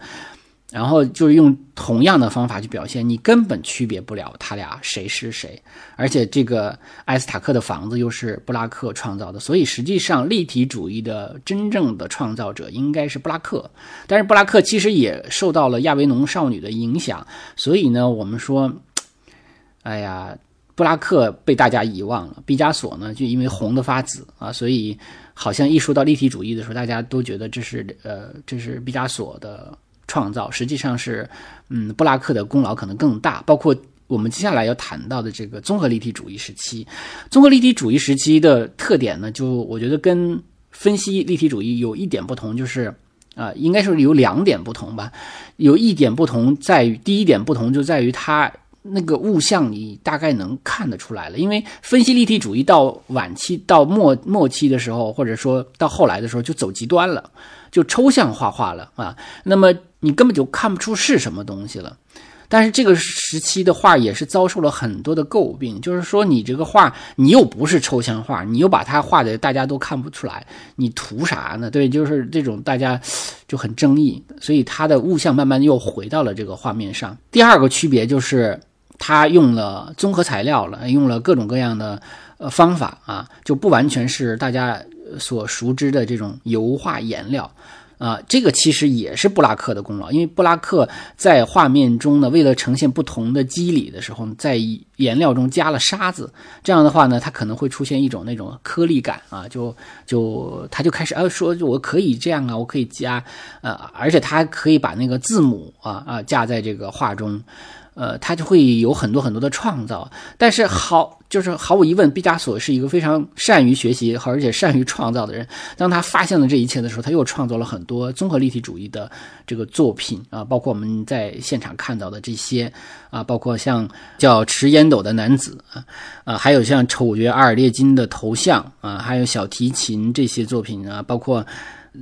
然后就是用同样的方法去表现，你根本区别不了他俩谁是谁。而且这个艾斯塔克的房子又是布拉克创造的，所以实际上立体主义的真正的创造者应该是布拉克。但是布拉克其实也受到了亚维农少女的影响，所以呢，我们说，哎呀，布拉克被大家遗忘了，毕加索呢就因为红的发紫啊，所以好像一说到立体主义的时候，大家都觉得这是呃，这是毕加索的。创造实际上是，嗯，布拉克的功劳可能更大。包括我们接下来要谈到的这个综合立体主义时期，综合立体主义时期的特点呢，就我觉得跟分析立体主义有一点不同，就是啊，应该说有两点不同吧。有一点不同在于，第一点不同就在于它那个物象你大概能看得出来了。因为分析立体主义到晚期到末末期的时候，或者说到后来的时候，就走极端了，就抽象画画了啊。那么你根本就看不出是什么东西了，但是这个时期的画也是遭受了很多的诟病，就是说你这个画你又不是抽象画，你又把它画的大家都看不出来，你图啥呢？对，就是这种大家就很争议，所以它的物象慢慢又回到了这个画面上。第二个区别就是它用了综合材料了，用了各种各样的呃方法啊，就不完全是大家所熟知的这种油画颜料。啊，这个其实也是布拉克的功劳，因为布拉克在画面中呢，为了呈现不同的肌理的时候，在颜料中加了沙子，这样的话呢，它可能会出现一种那种颗粒感啊，就就他就开始啊说，我可以这样啊，我可以加，呃，而且他还可以把那个字母啊啊架在这个画中。呃，他就会有很多很多的创造，但是毫就是毫无疑问，毕加索是一个非常善于学习和而且善于创造的人。当他发现了这一切的时候，他又创造了很多综合立体主义的这个作品啊，包括我们在现场看到的这些啊，包括像叫持烟斗的男子啊，啊，还有像丑角阿尔列金的头像啊，还有小提琴这些作品啊，包括。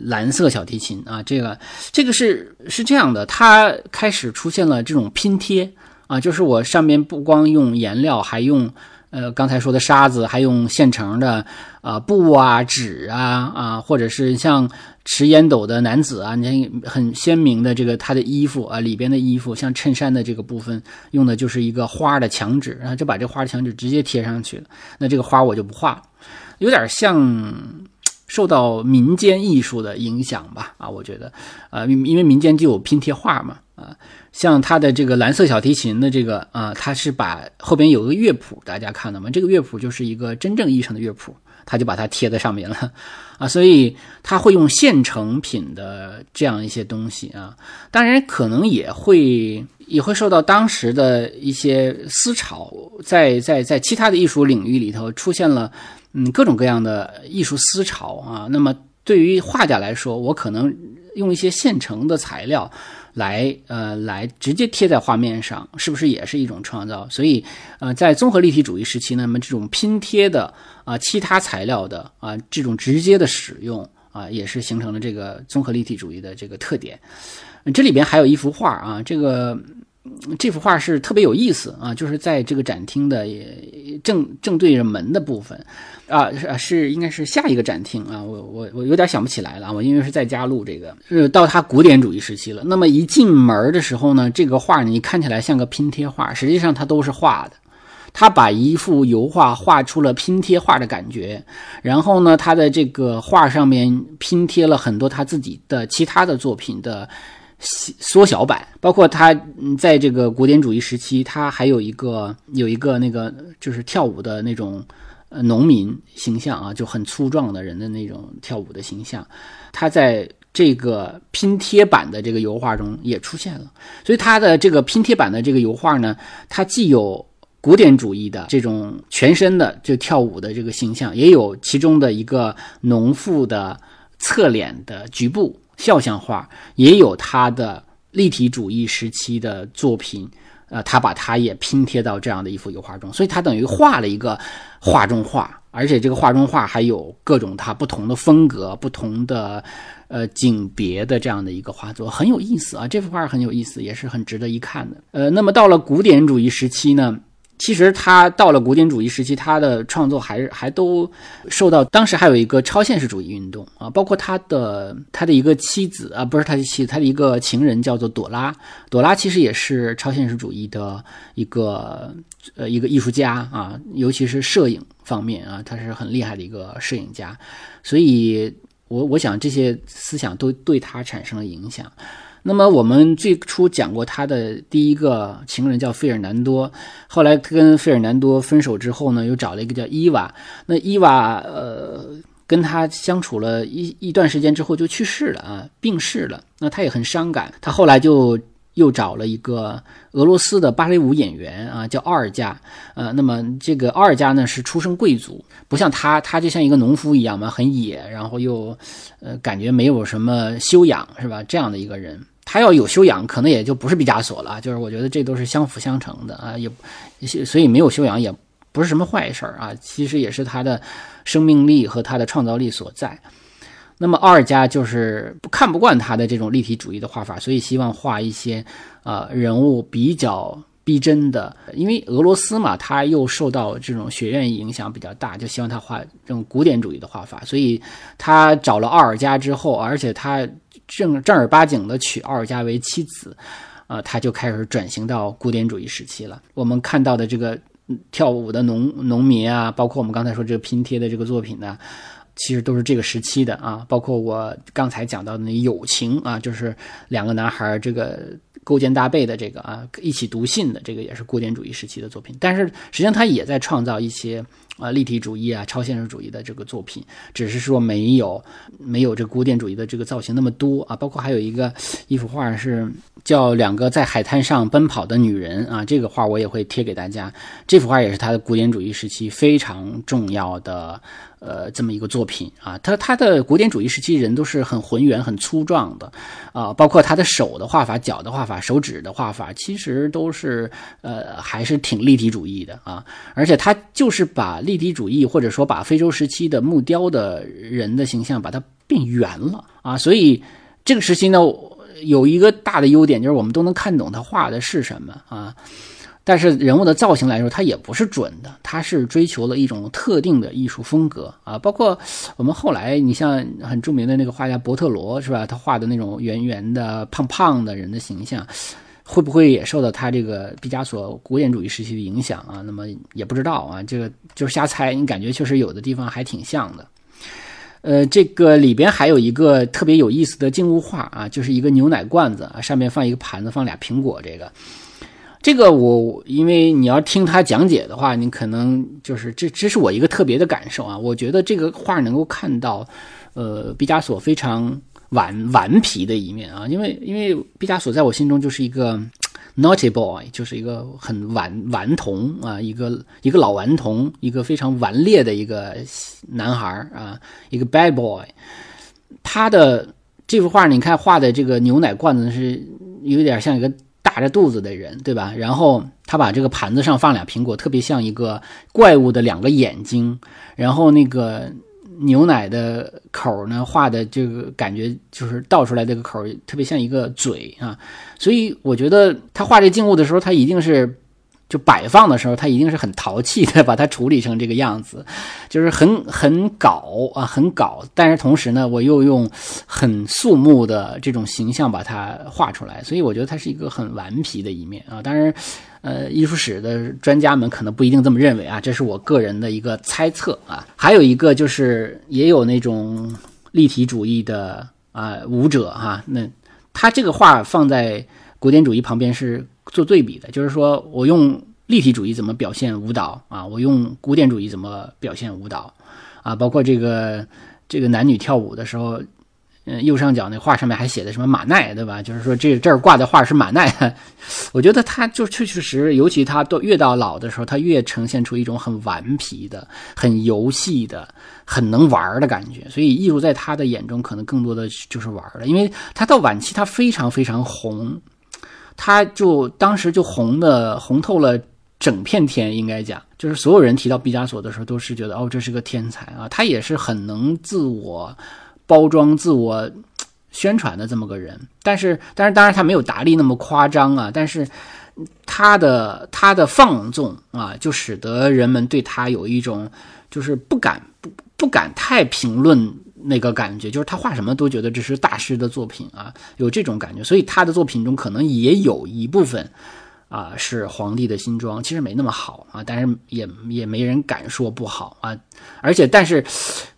蓝色小提琴啊，这个这个是是这样的，它开始出现了这种拼贴啊，就是我上面不光用颜料，还用呃刚才说的沙子，还用现成的啊布啊纸啊啊，或者是像持烟斗的男子啊，你看很鲜明的这个他的衣服啊里边的衣服，像衬衫的这个部分用的就是一个花的墙纸，然后就把这花的墙纸直接贴上去了，那这个花我就不画了，有点像。受到民间艺术的影响吧，啊，我觉得，啊，因为民间就有拼贴画嘛，啊，像他的这个蓝色小提琴的这个啊，他是把后边有个乐谱，大家看到吗？这个乐谱就是一个真正意义上的乐谱，他就把它贴在上面了，啊，所以他会用现成品的这样一些东西啊，当然可能也会也会受到当时的一些思潮，在在在其他的艺术领域里头出现了。嗯，各种各样的艺术思潮啊，那么对于画家来说，我可能用一些现成的材料来呃来直接贴在画面上，是不是也是一种创造？所以呃，在综合立体主义时期，那么这种拼贴的啊，其他材料的啊，这种直接的使用啊，也是形成了这个综合立体主义的这个特点。这里边还有一幅画啊，这个。这幅画是特别有意思啊，就是在这个展厅的正正对着门的部分，啊是是应该是下一个展厅啊，我我我有点想不起来了，我因为是在家录这个，是到他古典主义时期了。那么一进门的时候呢，这个画你看起来像个拼贴画，实际上它都是画的，他把一幅油画画出了拼贴画的感觉，然后呢，他的这个画上面拼贴了很多他自己的其他的作品的。缩小版，包括他在这个古典主义时期，他还有一个有一个那个就是跳舞的那种呃农民形象啊，就很粗壮的人的那种跳舞的形象，他在这个拼贴版的这个油画中也出现了。所以他的这个拼贴版的这个油画呢，它既有古典主义的这种全身的就跳舞的这个形象，也有其中的一个农妇的侧脸的局部。肖像画也有他的立体主义时期的作品，呃，他把它也拼贴到这样的一幅油画中，所以他等于画了一个画中画，而且这个画中画还有各种它不同的风格、不同的呃景别的这样的一个画作，很有意思啊！这幅画很有意思，也是很值得一看的。呃，那么到了古典主义时期呢？其实他到了古典主义时期，他的创作还是还都受到当时还有一个超现实主义运动啊，包括他的他的一个妻子啊，不是他的妻子，他的一个情人叫做朵拉，朵拉其实也是超现实主义的一个呃一个艺术家啊，尤其是摄影方面啊，他是很厉害的一个摄影家，所以我我想这些思想都对他产生了影响。那么我们最初讲过他的第一个情人叫费尔南多，后来跟费尔南多分手之后呢，又找了一个叫伊娃。那伊娃呃跟他相处了一一段时间之后就去世了啊，病逝了。那他也很伤感，他后来就又找了一个俄罗斯的芭蕾舞演员啊，叫奥尔加。呃，那么这个奥尔加呢是出身贵族，不像他，他就像一个农夫一样嘛，很野，然后又呃感觉没有什么修养，是吧？这样的一个人。他要有修养，可能也就不是毕加索了。就是我觉得这都是相辅相成的啊，也所以没有修养也不是什么坏事儿啊。其实也是他的生命力和他的创造力所在。那么奥尔加就是看不惯他的这种立体主义的画法，所以希望画一些呃人物比较逼真的。因为俄罗斯嘛，他又受到这种学院影响比较大，就希望他画这种古典主义的画法。所以他找了奥尔加之后，而且他。正正儿八经的娶奥尔加为妻子，啊，他就开始转型到古典主义时期了。我们看到的这个跳舞的农农民啊，包括我们刚才说这个拼贴的这个作品呢，其实都是这个时期的啊。包括我刚才讲到的那友情啊，就是两个男孩这个。勾肩搭背的这个啊，一起读信的这个也是古典主义时期的作品，但是实际上他也在创造一些啊立体主义啊超现实主义的这个作品，只是说没有没有这古典主义的这个造型那么多啊。包括还有一个一幅画是叫两个在海滩上奔跑的女人啊，这个画我也会贴给大家。这幅画也是他的古典主义时期非常重要的。呃，这么一个作品啊，他他的古典主义时期人都是很浑圆、很粗壮的啊，包括他的手的画法、脚的画法、手指的画法，其实都是呃，还是挺立体主义的啊。而且他就是把立体主义或者说把非洲时期的木雕的人的形象把它变圆了啊，所以这个时期呢，有一个大的优点就是我们都能看懂他画的是什么啊。但是人物的造型来说，它也不是准的，它是追求了一种特定的艺术风格啊。包括我们后来，你像很著名的那个画家伯特罗，是吧？他画的那种圆圆的、胖胖的人的形象，会不会也受到他这个毕加索古典主义时期的影响啊？那么也不知道啊，这个就是瞎猜。你感觉确实有的地方还挺像的。呃，这个里边还有一个特别有意思的静物画啊，就是一个牛奶罐子啊，上面放一个盘子，放俩苹果。这个，这个我因为你要听他讲解的话，你可能就是这，这是我一个特别的感受啊。我觉得这个画能够看到，呃，毕加索非常顽顽皮的一面啊，因为因为毕加索在我心中就是一个。Naughty boy 就是一个很顽顽童啊，一个一个老顽童，一个非常顽劣的一个男孩啊，一个 bad boy。他的这幅画，你看画的这个牛奶罐子是有点像一个大着肚子的人，对吧？然后他把这个盘子上放俩苹果，特别像一个怪物的两个眼睛，然后那个。牛奶的口呢，画的这个感觉就是倒出来这个口，特别像一个嘴啊，所以我觉得他画这静物的时候，他一定是就摆放的时候，他一定是很淘气的，把它处理成这个样子，就是很很搞啊，很搞。但是同时呢，我又用很肃穆的这种形象把它画出来，所以我觉得他是一个很顽皮的一面啊。当然。呃，艺术史的专家们可能不一定这么认为啊，这是我个人的一个猜测啊。还有一个就是，也有那种立体主义的啊舞者哈，那他这个画放在古典主义旁边是做对比的，就是说我用立体主义怎么表现舞蹈啊，我用古典主义怎么表现舞蹈啊，包括这个这个男女跳舞的时候。嗯，右上角那画上面还写的什么马奈，对吧？就是说这这儿挂的画是马奈。我觉得他就确确实实，尤其他到越到老的时候，他越呈现出一种很顽皮的、很游戏的、很能玩的感觉。所以艺术在他的眼中可能更多的就是玩了。因为他到晚期他非常非常红，他就当时就红的红透了整片天，应该讲就是所有人提到毕加索的时候都是觉得哦这是个天才啊，他也是很能自我。包装自我宣传的这么个人，但是，但是，当然他没有达利那么夸张啊。但是，他的他的放纵啊，就使得人们对他有一种就是不敢不不敢太评论那个感觉，就是他画什么都觉得这是大师的作品啊，有这种感觉。所以他的作品中可能也有一部分。啊，是皇帝的新装，其实没那么好啊，但是也也没人敢说不好啊。而且，但是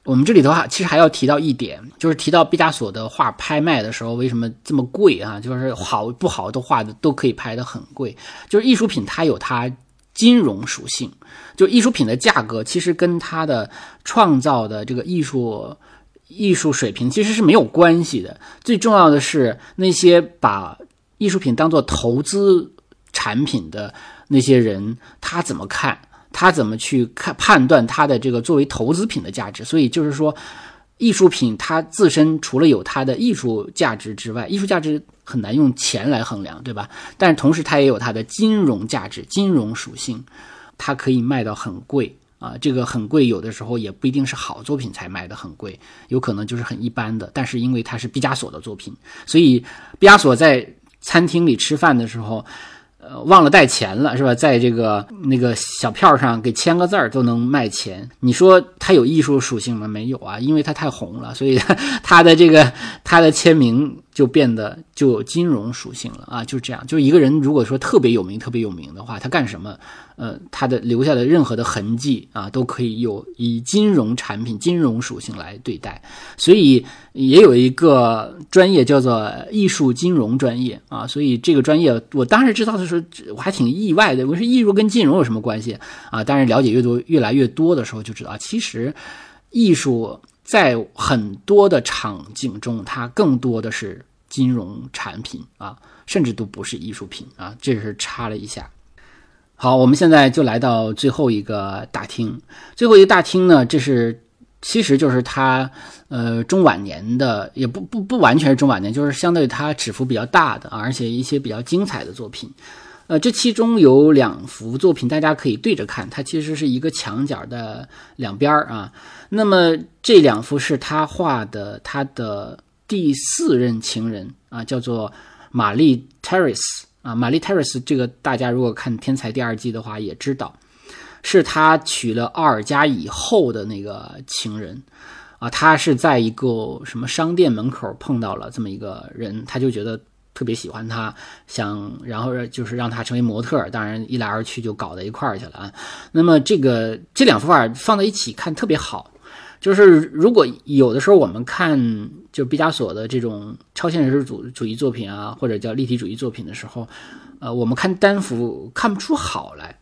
我们这里头啊，其实还要提到一点，就是提到毕加索的画拍卖的时候，为什么这么贵啊？就是好不好的画的都可以拍得很贵，就是艺术品它有它金融属性，就艺术品的价格其实跟它的创造的这个艺术艺术水平其实是没有关系的。最重要的是那些把艺术品当做投资。产品的那些人，他怎么看？他怎么去看判断它的这个作为投资品的价值？所以就是说，艺术品它自身除了有它的艺术价值之外，艺术价值很难用钱来衡量，对吧？但同时它也有它的金融价值、金融属性，它可以卖到很贵啊。这个很贵，有的时候也不一定是好作品才卖的很贵，有可能就是很一般的。但是因为它是毕加索的作品，所以毕加索在餐厅里吃饭的时候。呃，忘了带钱了，是吧？在这个那个小票上给签个字儿都能卖钱。你说它有艺术属性吗？没有啊，因为它太红了，所以 它的这个它的签名就变得就有金融属性了啊，就是这样。就是一个人如果说特别有名、特别有名的话，他干什么？呃，他的留下的任何的痕迹啊，都可以有以金融产品、金融属性来对待，所以也有一个专业叫做艺术金融专业啊。所以这个专业我当时知道的时候，我还挺意外的。我说艺术跟金融有什么关系啊？但是了解越多、越来越多的时候，就知道其实艺术在很多的场景中，它更多的是金融产品啊，甚至都不是艺术品啊。这是插了一下。好，我们现在就来到最后一个大厅。最后一个大厅呢，这是其实就是他呃中晚年的，也不不不完全是中晚年，就是相对他尺幅比较大的，而且一些比较精彩的作品。呃，这其中有两幅作品，大家可以对着看，它其实是一个墙角的两边儿啊。那么这两幅是他画的他的第四任情人啊，叫做玛丽 Terrace。啊，玛丽·泰瑞斯这个大家如果看《天才》第二季的话，也知道，是他娶了奥尔加以后的那个情人。啊，他是在一个什么商店门口碰到了这么一个人，他就觉得特别喜欢他，想然后就是让他成为模特。当然，一来二去就搞到一块儿去了啊。那么这个这两幅画放在一起看特别好。就是如果有的时候我们看就毕加索的这种超现实主主义作品啊，或者叫立体主义作品的时候，呃，我们看单幅看不出好来。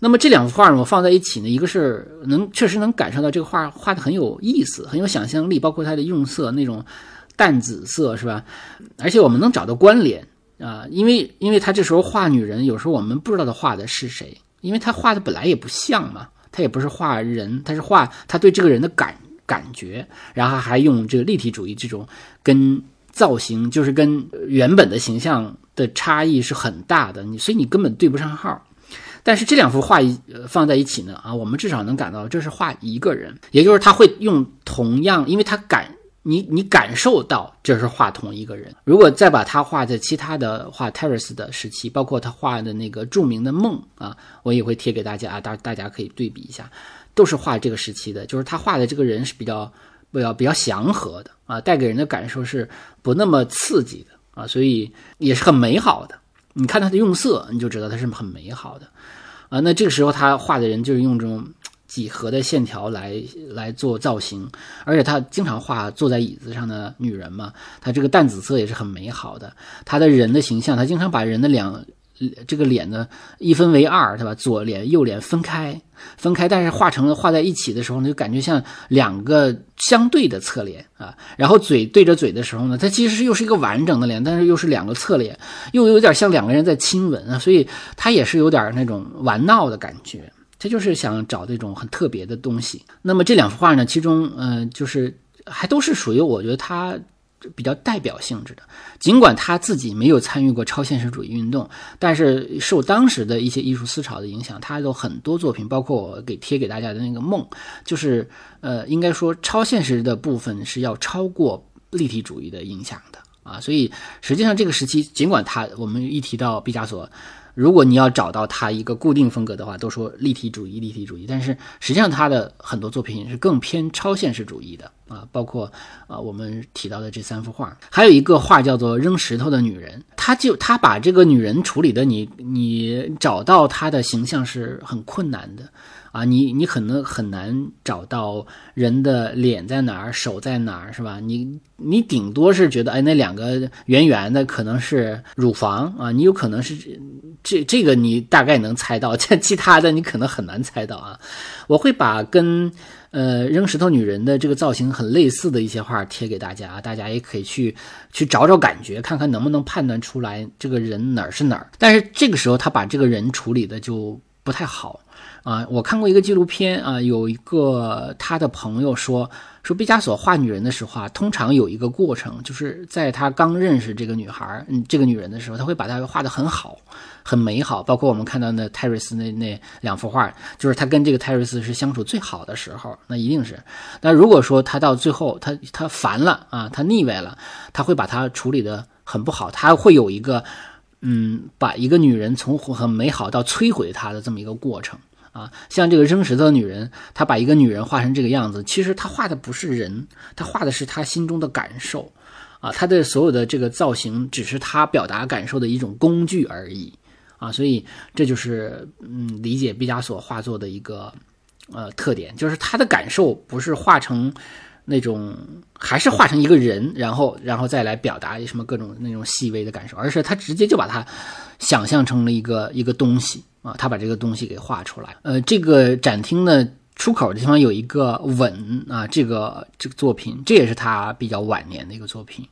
那么这两幅画呢，我放在一起呢，一个是能确实能感受到这个画画的很有意思，很有想象力，包括它的用色那种淡紫色，是吧？而且我们能找到关联啊，因为因为他这时候画女人，有时候我们不知道他画的是谁，因为他画的本来也不像嘛。他也不是画人，他是画他对这个人的感感觉，然后还用这个立体主义这种跟造型，就是跟原本的形象的差异是很大的，你所以你根本对不上号。但是这两幅画一放在一起呢，啊，我们至少能感到这是画一个人，也就是他会用同样，因为他感。你你感受到这是画同一个人。如果再把他画在其他的画 Terrace 的时期，包括他画的那个著名的梦啊，我也会贴给大家啊，大大家可以对比一下，都是画这个时期的。就是他画的这个人是比较比较比较祥和的啊，带给人的感受是不那么刺激的啊，所以也是很美好的。你看他的用色，你就知道他是很美好的啊。那这个时候他画的人就是用这种。几何的线条来来做造型，而且他经常画坐在椅子上的女人嘛，他这个淡紫色也是很美好的。他的人的形象，他经常把人的两这个脸呢一分为二，对吧？左脸右脸分开分开，但是画成了画在一起的时候呢，就感觉像两个相对的侧脸啊。然后嘴对着嘴的时候呢，它其实又是一个完整的脸，但是又是两个侧脸，又有点像两个人在亲吻啊，所以他也是有点那种玩闹的感觉。他就是想找这种很特别的东西。那么这两幅画呢，其中，嗯，就是还都是属于我觉得他比较代表性质的。尽管他自己没有参与过超现实主义运动，但是受当时的一些艺术思潮的影响，他有很多作品，包括我给贴给大家的那个梦，就是呃，应该说超现实的部分是要超过立体主义的影响的啊。所以实际上这个时期，尽管他我们一提到毕加索。如果你要找到他一个固定风格的话，都说立体主义，立体主义。但是实际上他的很多作品是更偏超现实主义的啊，包括啊我们提到的这三幅画，还有一个画叫做扔石头的女人，他就他把这个女人处理的你你找到她的形象是很困难的。啊，你你可能很难找到人的脸在哪儿，手在哪儿，是吧？你你顶多是觉得，哎，那两个圆圆的可能是乳房啊，你有可能是这这个你大概能猜到，这其他的你可能很难猜到啊。我会把跟呃扔石头女人的这个造型很类似的一些画贴给大家，大家也可以去去找找感觉，看看能不能判断出来这个人哪儿是哪儿。但是这个时候他把这个人处理的就不太好。啊，我看过一个纪录片啊，有一个他的朋友说，说毕加索画女人的时候啊，通常有一个过程，就是在他刚认识这个女孩，嗯，这个女人的时候，他会把她画得很好，很美好。包括我们看到那泰瑞斯那那两幅画，就是他跟这个泰瑞斯是相处最好的时候，那一定是。那如果说他到最后他他烦了啊，他腻歪了，他会把她处理得很不好，他会有一个嗯，把一个女人从很美好到摧毁她的这么一个过程。啊，像这个扔石头的女人，她把一个女人画成这个样子，其实她画的不是人，她画的是她心中的感受，啊，她的所有的这个造型只是她表达感受的一种工具而已，啊，所以这就是嗯，理解毕加索画作的一个呃特点，就是他的感受不是画成那种，还是画成一个人，然后然后再来表达什么各种那种细微的感受，而是他直接就把它想象成了一个一个东西。啊，他把这个东西给画出来。呃，这个展厅的出口的地方有一个吻啊，这个这个作品，这也是他比较晚年的一个作品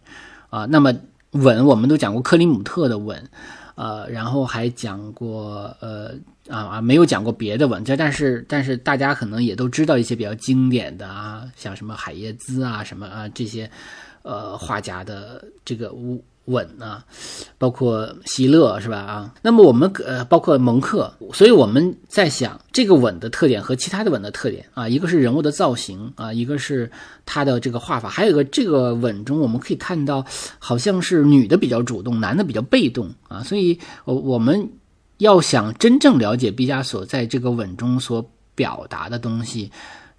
啊。那么吻，我们都讲过克里姆特的吻，呃，然后还讲过呃啊啊，没有讲过别的吻，这但是但是大家可能也都知道一些比较经典的啊，像什么海耶兹啊什么啊这些呃画家的这个。吻啊，包括希勒是吧？啊，那么我们呃，包括蒙克，所以我们在想这个吻的特点和其他的吻的特点啊，一个是人物的造型啊，一个是他的这个画法，还有一个这个吻中我们可以看到，好像是女的比较主动，男的比较被动啊，所以我我们要想真正了解毕加索在这个吻中所表达的东西。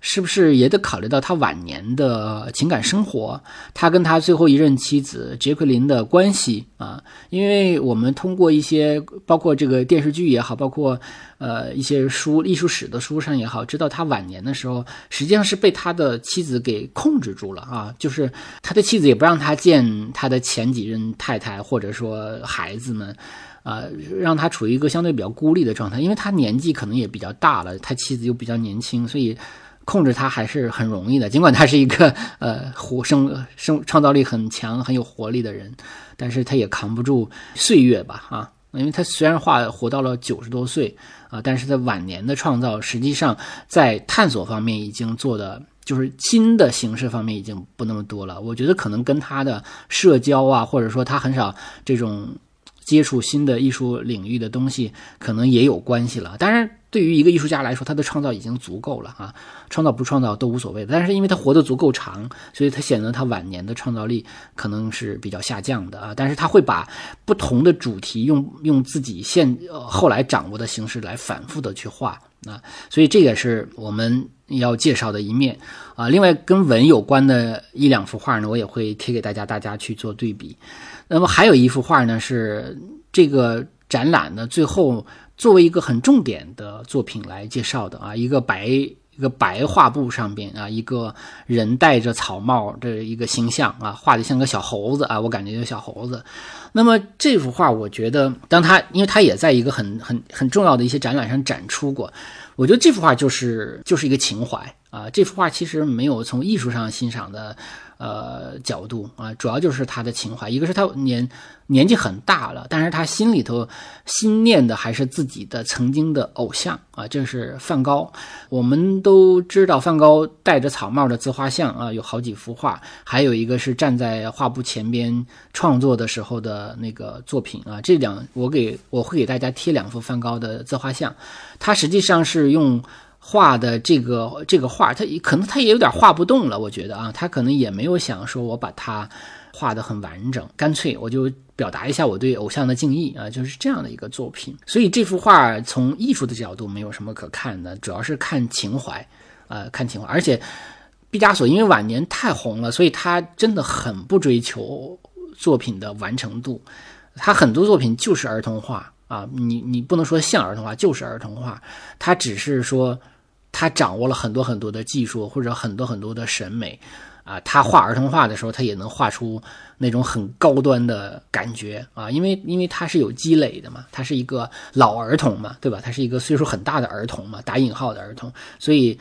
是不是也得考虑到他晚年的情感生活，他跟他最后一任妻子杰奎琳的关系啊？因为我们通过一些包括这个电视剧也好，包括呃一些书艺术史的书上也好，知道他晚年的时候实际上是被他的妻子给控制住了啊，就是他的妻子也不让他见他的前几任太太或者说孩子们。啊，让他处于一个相对比较孤立的状态，因为他年纪可能也比较大了，他妻子又比较年轻，所以控制他还是很容易的。尽管他是一个呃活生生创造力很强、很有活力的人，但是他也扛不住岁月吧？啊，因为他虽然话活到了九十多岁啊，但是他晚年的创造，实际上在探索方面已经做的就是新的形式方面已经不那么多了。我觉得可能跟他的社交啊，或者说他很少这种。接触新的艺术领域的东西，可能也有关系了。当然，对于一个艺术家来说，他的创造已经足够了啊，创造不创造都无所谓。但是，因为他活得足够长，所以他显得他晚年的创造力可能是比较下降的啊。但是他会把不同的主题用用自己现后来掌握的形式来反复的去画啊，所以这也是我们要介绍的一面啊。另外，跟文有关的一两幅画呢，我也会贴给大家，大家去做对比。那么还有一幅画呢，是这个展览的最后作为一个很重点的作品来介绍的啊，一个白一个白画布上边啊，一个人戴着草帽的一个形象啊，画的像个小猴子啊，我感觉就小猴子。那么这幅画，我觉得当他因为他也在一个很很很重要的一些展览上展出过，我觉得这幅画就是就是一个情怀啊，这幅画其实没有从艺术上欣赏的。呃，角度啊，主要就是他的情怀。一个是他年年纪很大了，但是他心里头心念的还是自己的曾经的偶像啊，这是梵高。我们都知道梵高戴着草帽的自画像啊，有好几幅画，还有一个是站在画布前边创作的时候的那个作品啊。这两我给我会给大家贴两幅梵高的自画像，他实际上是用。画的这个这个画，他可能他也有点画不动了，我觉得啊，他可能也没有想说我把它画得很完整，干脆我就表达一下我对偶像的敬意啊，就是这样的一个作品。所以这幅画从艺术的角度没有什么可看的，主要是看情怀，呃，看情怀。而且毕加索因为晚年太红了，所以他真的很不追求作品的完成度，他很多作品就是儿童画啊，你你不能说像儿童画，就是儿童画，他只是说。他掌握了很多很多的技术，或者很多很多的审美，啊，他画儿童画的时候，他也能画出那种很高端的感觉啊，因为因为他是有积累的嘛，他是一个老儿童嘛，对吧？他是一个岁数很大的儿童嘛，打引号的儿童，所以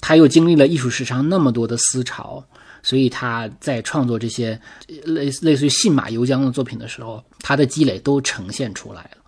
他又经历了艺术史上那么多的思潮，所以他在创作这些类类似于信马由缰的作品的时候，他的积累都呈现出来了。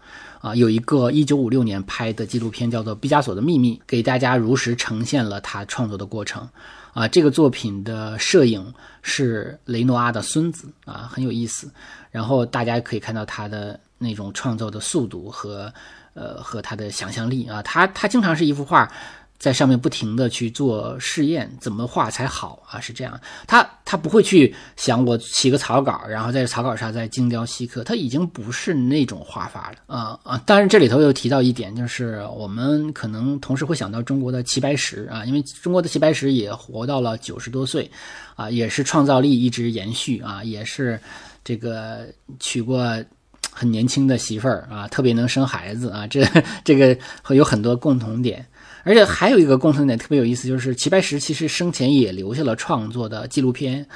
啊，有一个一九五六年拍的纪录片叫做《毕加索的秘密》，给大家如实呈现了他创作的过程。啊，这个作品的摄影是雷诺阿的孙子啊，很有意思。然后大家可以看到他的那种创作的速度和呃和他的想象力啊，他他经常是一幅画。在上面不停的去做试验，怎么画才好啊？是这样，他他不会去想我起个草稿，然后在草稿上再精雕细刻，他已经不是那种画法了啊啊！当然这里头又提到一点，就是我们可能同时会想到中国的齐白石啊，因为中国的齐白石也活到了九十多岁，啊，也是创造力一直延续啊，也是这个娶过很年轻的媳妇儿啊，特别能生孩子啊，这这个会有很多共同点。而且还有一个共同点特别有意思，就是齐白石其实生前也留下了创作的纪录片，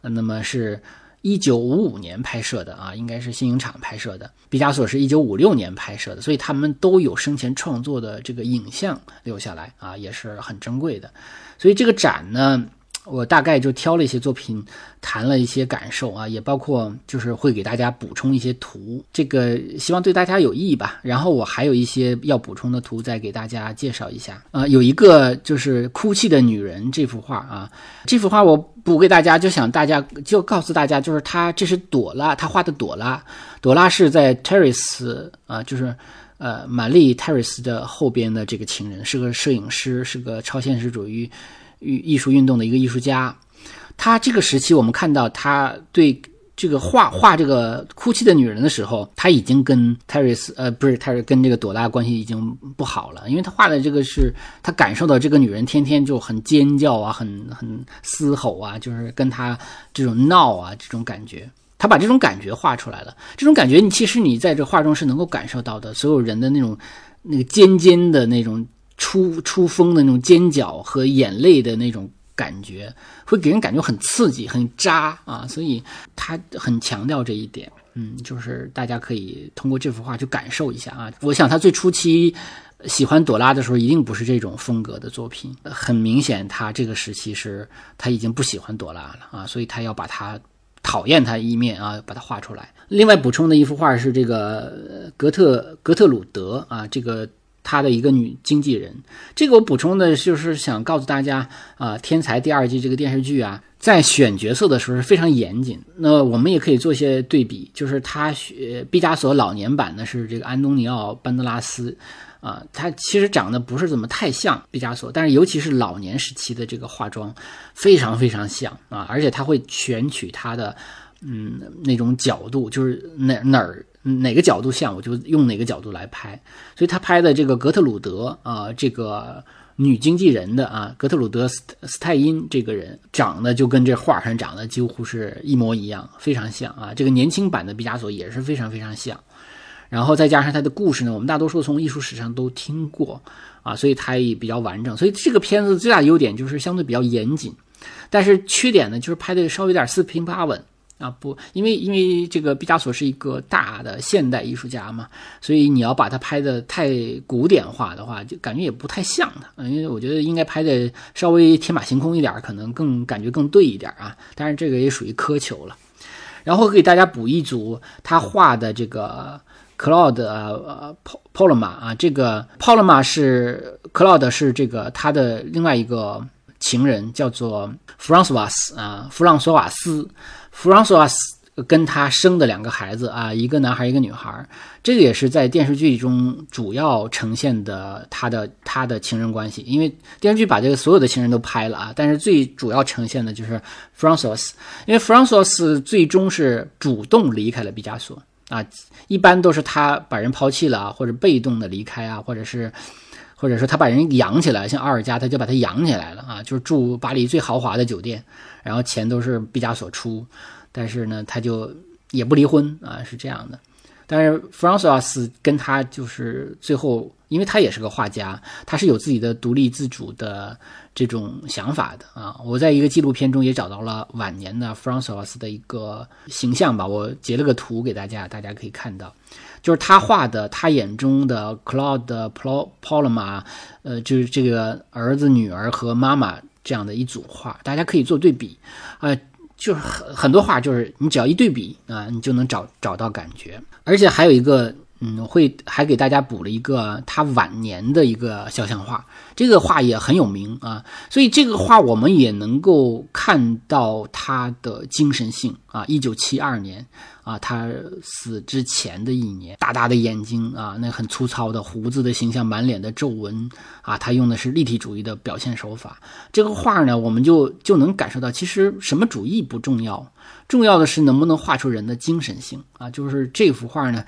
那么是一九五五年拍摄的啊，应该是新影厂拍摄的。毕加索是一九五六年拍摄的，所以他们都有生前创作的这个影像留下来啊，也是很珍贵的。所以这个展呢。我大概就挑了一些作品，谈了一些感受啊，也包括就是会给大家补充一些图，这个希望对大家有意义吧。然后我还有一些要补充的图，再给大家介绍一下啊。有一个就是哭泣的女人这幅画啊，这幅画我补给大家，就想大家就告诉大家，就是他这是朵拉，他画的朵拉，朵拉是在 Terrace 啊，就是呃玛丽 Terrace 的后边的这个情人，是个摄影师，是个超现实主义。艺艺术运动的一个艺术家，他这个时期我们看到他对这个画画这个哭泣的女人的时候，他已经跟泰瑞斯呃不是泰瑞跟这个朵拉关系已经不好了，因为他画的这个是他感受到这个女人天天就很尖叫啊，很很嘶吼啊，就是跟他这种闹啊这种感觉，他把这种感觉画出来了。这种感觉你其实你在这画中是能够感受到的，所有人的那种那个尖尖的那种出出风的那种尖角和眼泪的那种。感觉会给人感觉很刺激、很扎啊，所以他很强调这一点。嗯，就是大家可以通过这幅画去感受一下啊。我想他最初期喜欢朵拉的时候，一定不是这种风格的作品。很明显，他这个时期是他已经不喜欢朵拉了啊，所以他要把他讨厌他一面啊，把它画出来。另外补充的一幅画是这个格特格特鲁德啊，这个。他的一个女经纪人，这个我补充的就是想告诉大家啊，《天才》第二季这个电视剧啊，在选角色的时候是非常严谨。那我们也可以做一些对比，就是他学毕加索老年版的是这个安东尼奥·班德拉斯，啊，他其实长得不是怎么太像毕加索，但是尤其是老年时期的这个化妆非常非常像啊，而且他会选取他的嗯那种角度，就是哪哪儿。哪个角度像我就用哪个角度来拍，所以他拍的这个格特鲁德啊，这个女经纪人的啊，格特鲁德斯斯泰因这个人长得就跟这画上长得几乎是一模一样，非常像啊。这个年轻版的毕加索也是非常非常像，然后再加上他的故事呢，我们大多数从艺术史上都听过啊，所以它也比较完整。所以这个片子最大优点就是相对比较严谨，但是缺点呢就是拍的稍微有点四平八稳。啊不，因为因为这个毕加索是一个大的现代艺术家嘛，所以你要把他拍的太古典化的话，就感觉也不太像他。因为我觉得应该拍的稍微天马行空一点，可能更感觉更对一点啊。但是这个也属于苛求了。然后给大家补一组他画的这个 Claude 呃 Polma 啊，这个 Polma 是 Claude 是这个他的另外一个情人，叫做弗朗索瓦斯啊，弗朗索瓦斯。弗朗索瓦斯跟他生的两个孩子啊，一个男孩，一个女孩，这个也是在电视剧中主要呈现的他的他的情人关系。因为电视剧把这个所有的情人都拍了啊，但是最主要呈现的就是弗朗索瓦斯，因为弗朗索瓦斯最终是主动离开了毕加索啊，一般都是他把人抛弃了，或者被动的离开啊，或者是或者说他把人养起来，像奥尔加他就把他养起来了啊，就是住巴黎最豪华的酒店。然后钱都是毕加索出，但是呢，他就也不离婚啊，是这样的。但是弗朗索瓦斯跟他就是最后，因为他也是个画家，他是有自己的独立自主的这种想法的啊。我在一个纪录片中也找到了晚年的弗朗索瓦斯的一个形象吧，我截了个图给大家，大家可以看到，就是他画的他眼中的 Claude Polma，呃，就是这个儿子、女儿和妈妈。这样的一组画，大家可以做对比，呃，就是很很多画，就是你只要一对比啊，你就能找找到感觉。而且还有一个，嗯，会还给大家补了一个他晚年的一个肖像画，这个画也很有名啊，所以这个画我们也能够看到他的精神性啊，一九七二年。啊，他死之前的一年，大大的眼睛啊，那很粗糙的胡子的形象，满脸的皱纹啊，他用的是立体主义的表现手法。这个画呢，我们就就能感受到，其实什么主义不重要，重要的是能不能画出人的精神性啊。就是这幅画呢，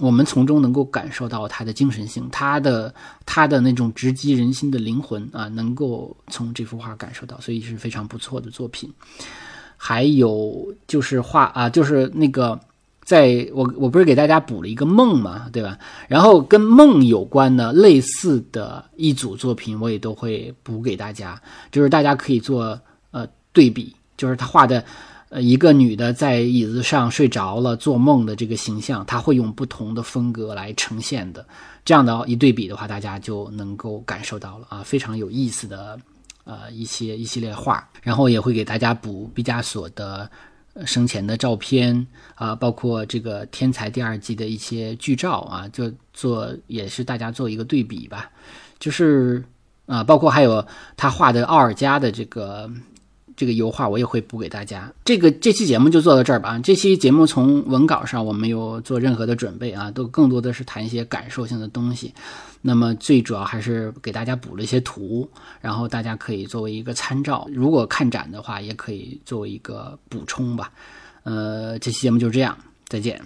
我们从中能够感受到他的精神性，他的他的那种直击人心的灵魂啊，能够从这幅画感受到，所以是非常不错的作品。还有就是画啊，就是那个，在我我不是给大家补了一个梦嘛，对吧？然后跟梦有关的类似的一组作品，我也都会补给大家，就是大家可以做呃对比，就是他画的呃一个女的在椅子上睡着了做梦的这个形象，他会用不同的风格来呈现的，这样的一对比的话，大家就能够感受到了啊，非常有意思的。呃，一些一系列画，然后也会给大家补毕加索的生前的照片啊，包括这个《天才》第二季的一些剧照啊，就做也是大家做一个对比吧，就是啊，包括还有他画的奥尔加的这个。这个油画我也会补给大家。这个这期节目就做到这儿吧。这期节目从文稿上我没有做任何的准备啊，都更多的是谈一些感受性的东西。那么最主要还是给大家补了一些图，然后大家可以作为一个参照。如果看展的话，也可以作为一个补充吧。呃，这期节目就这样，再见。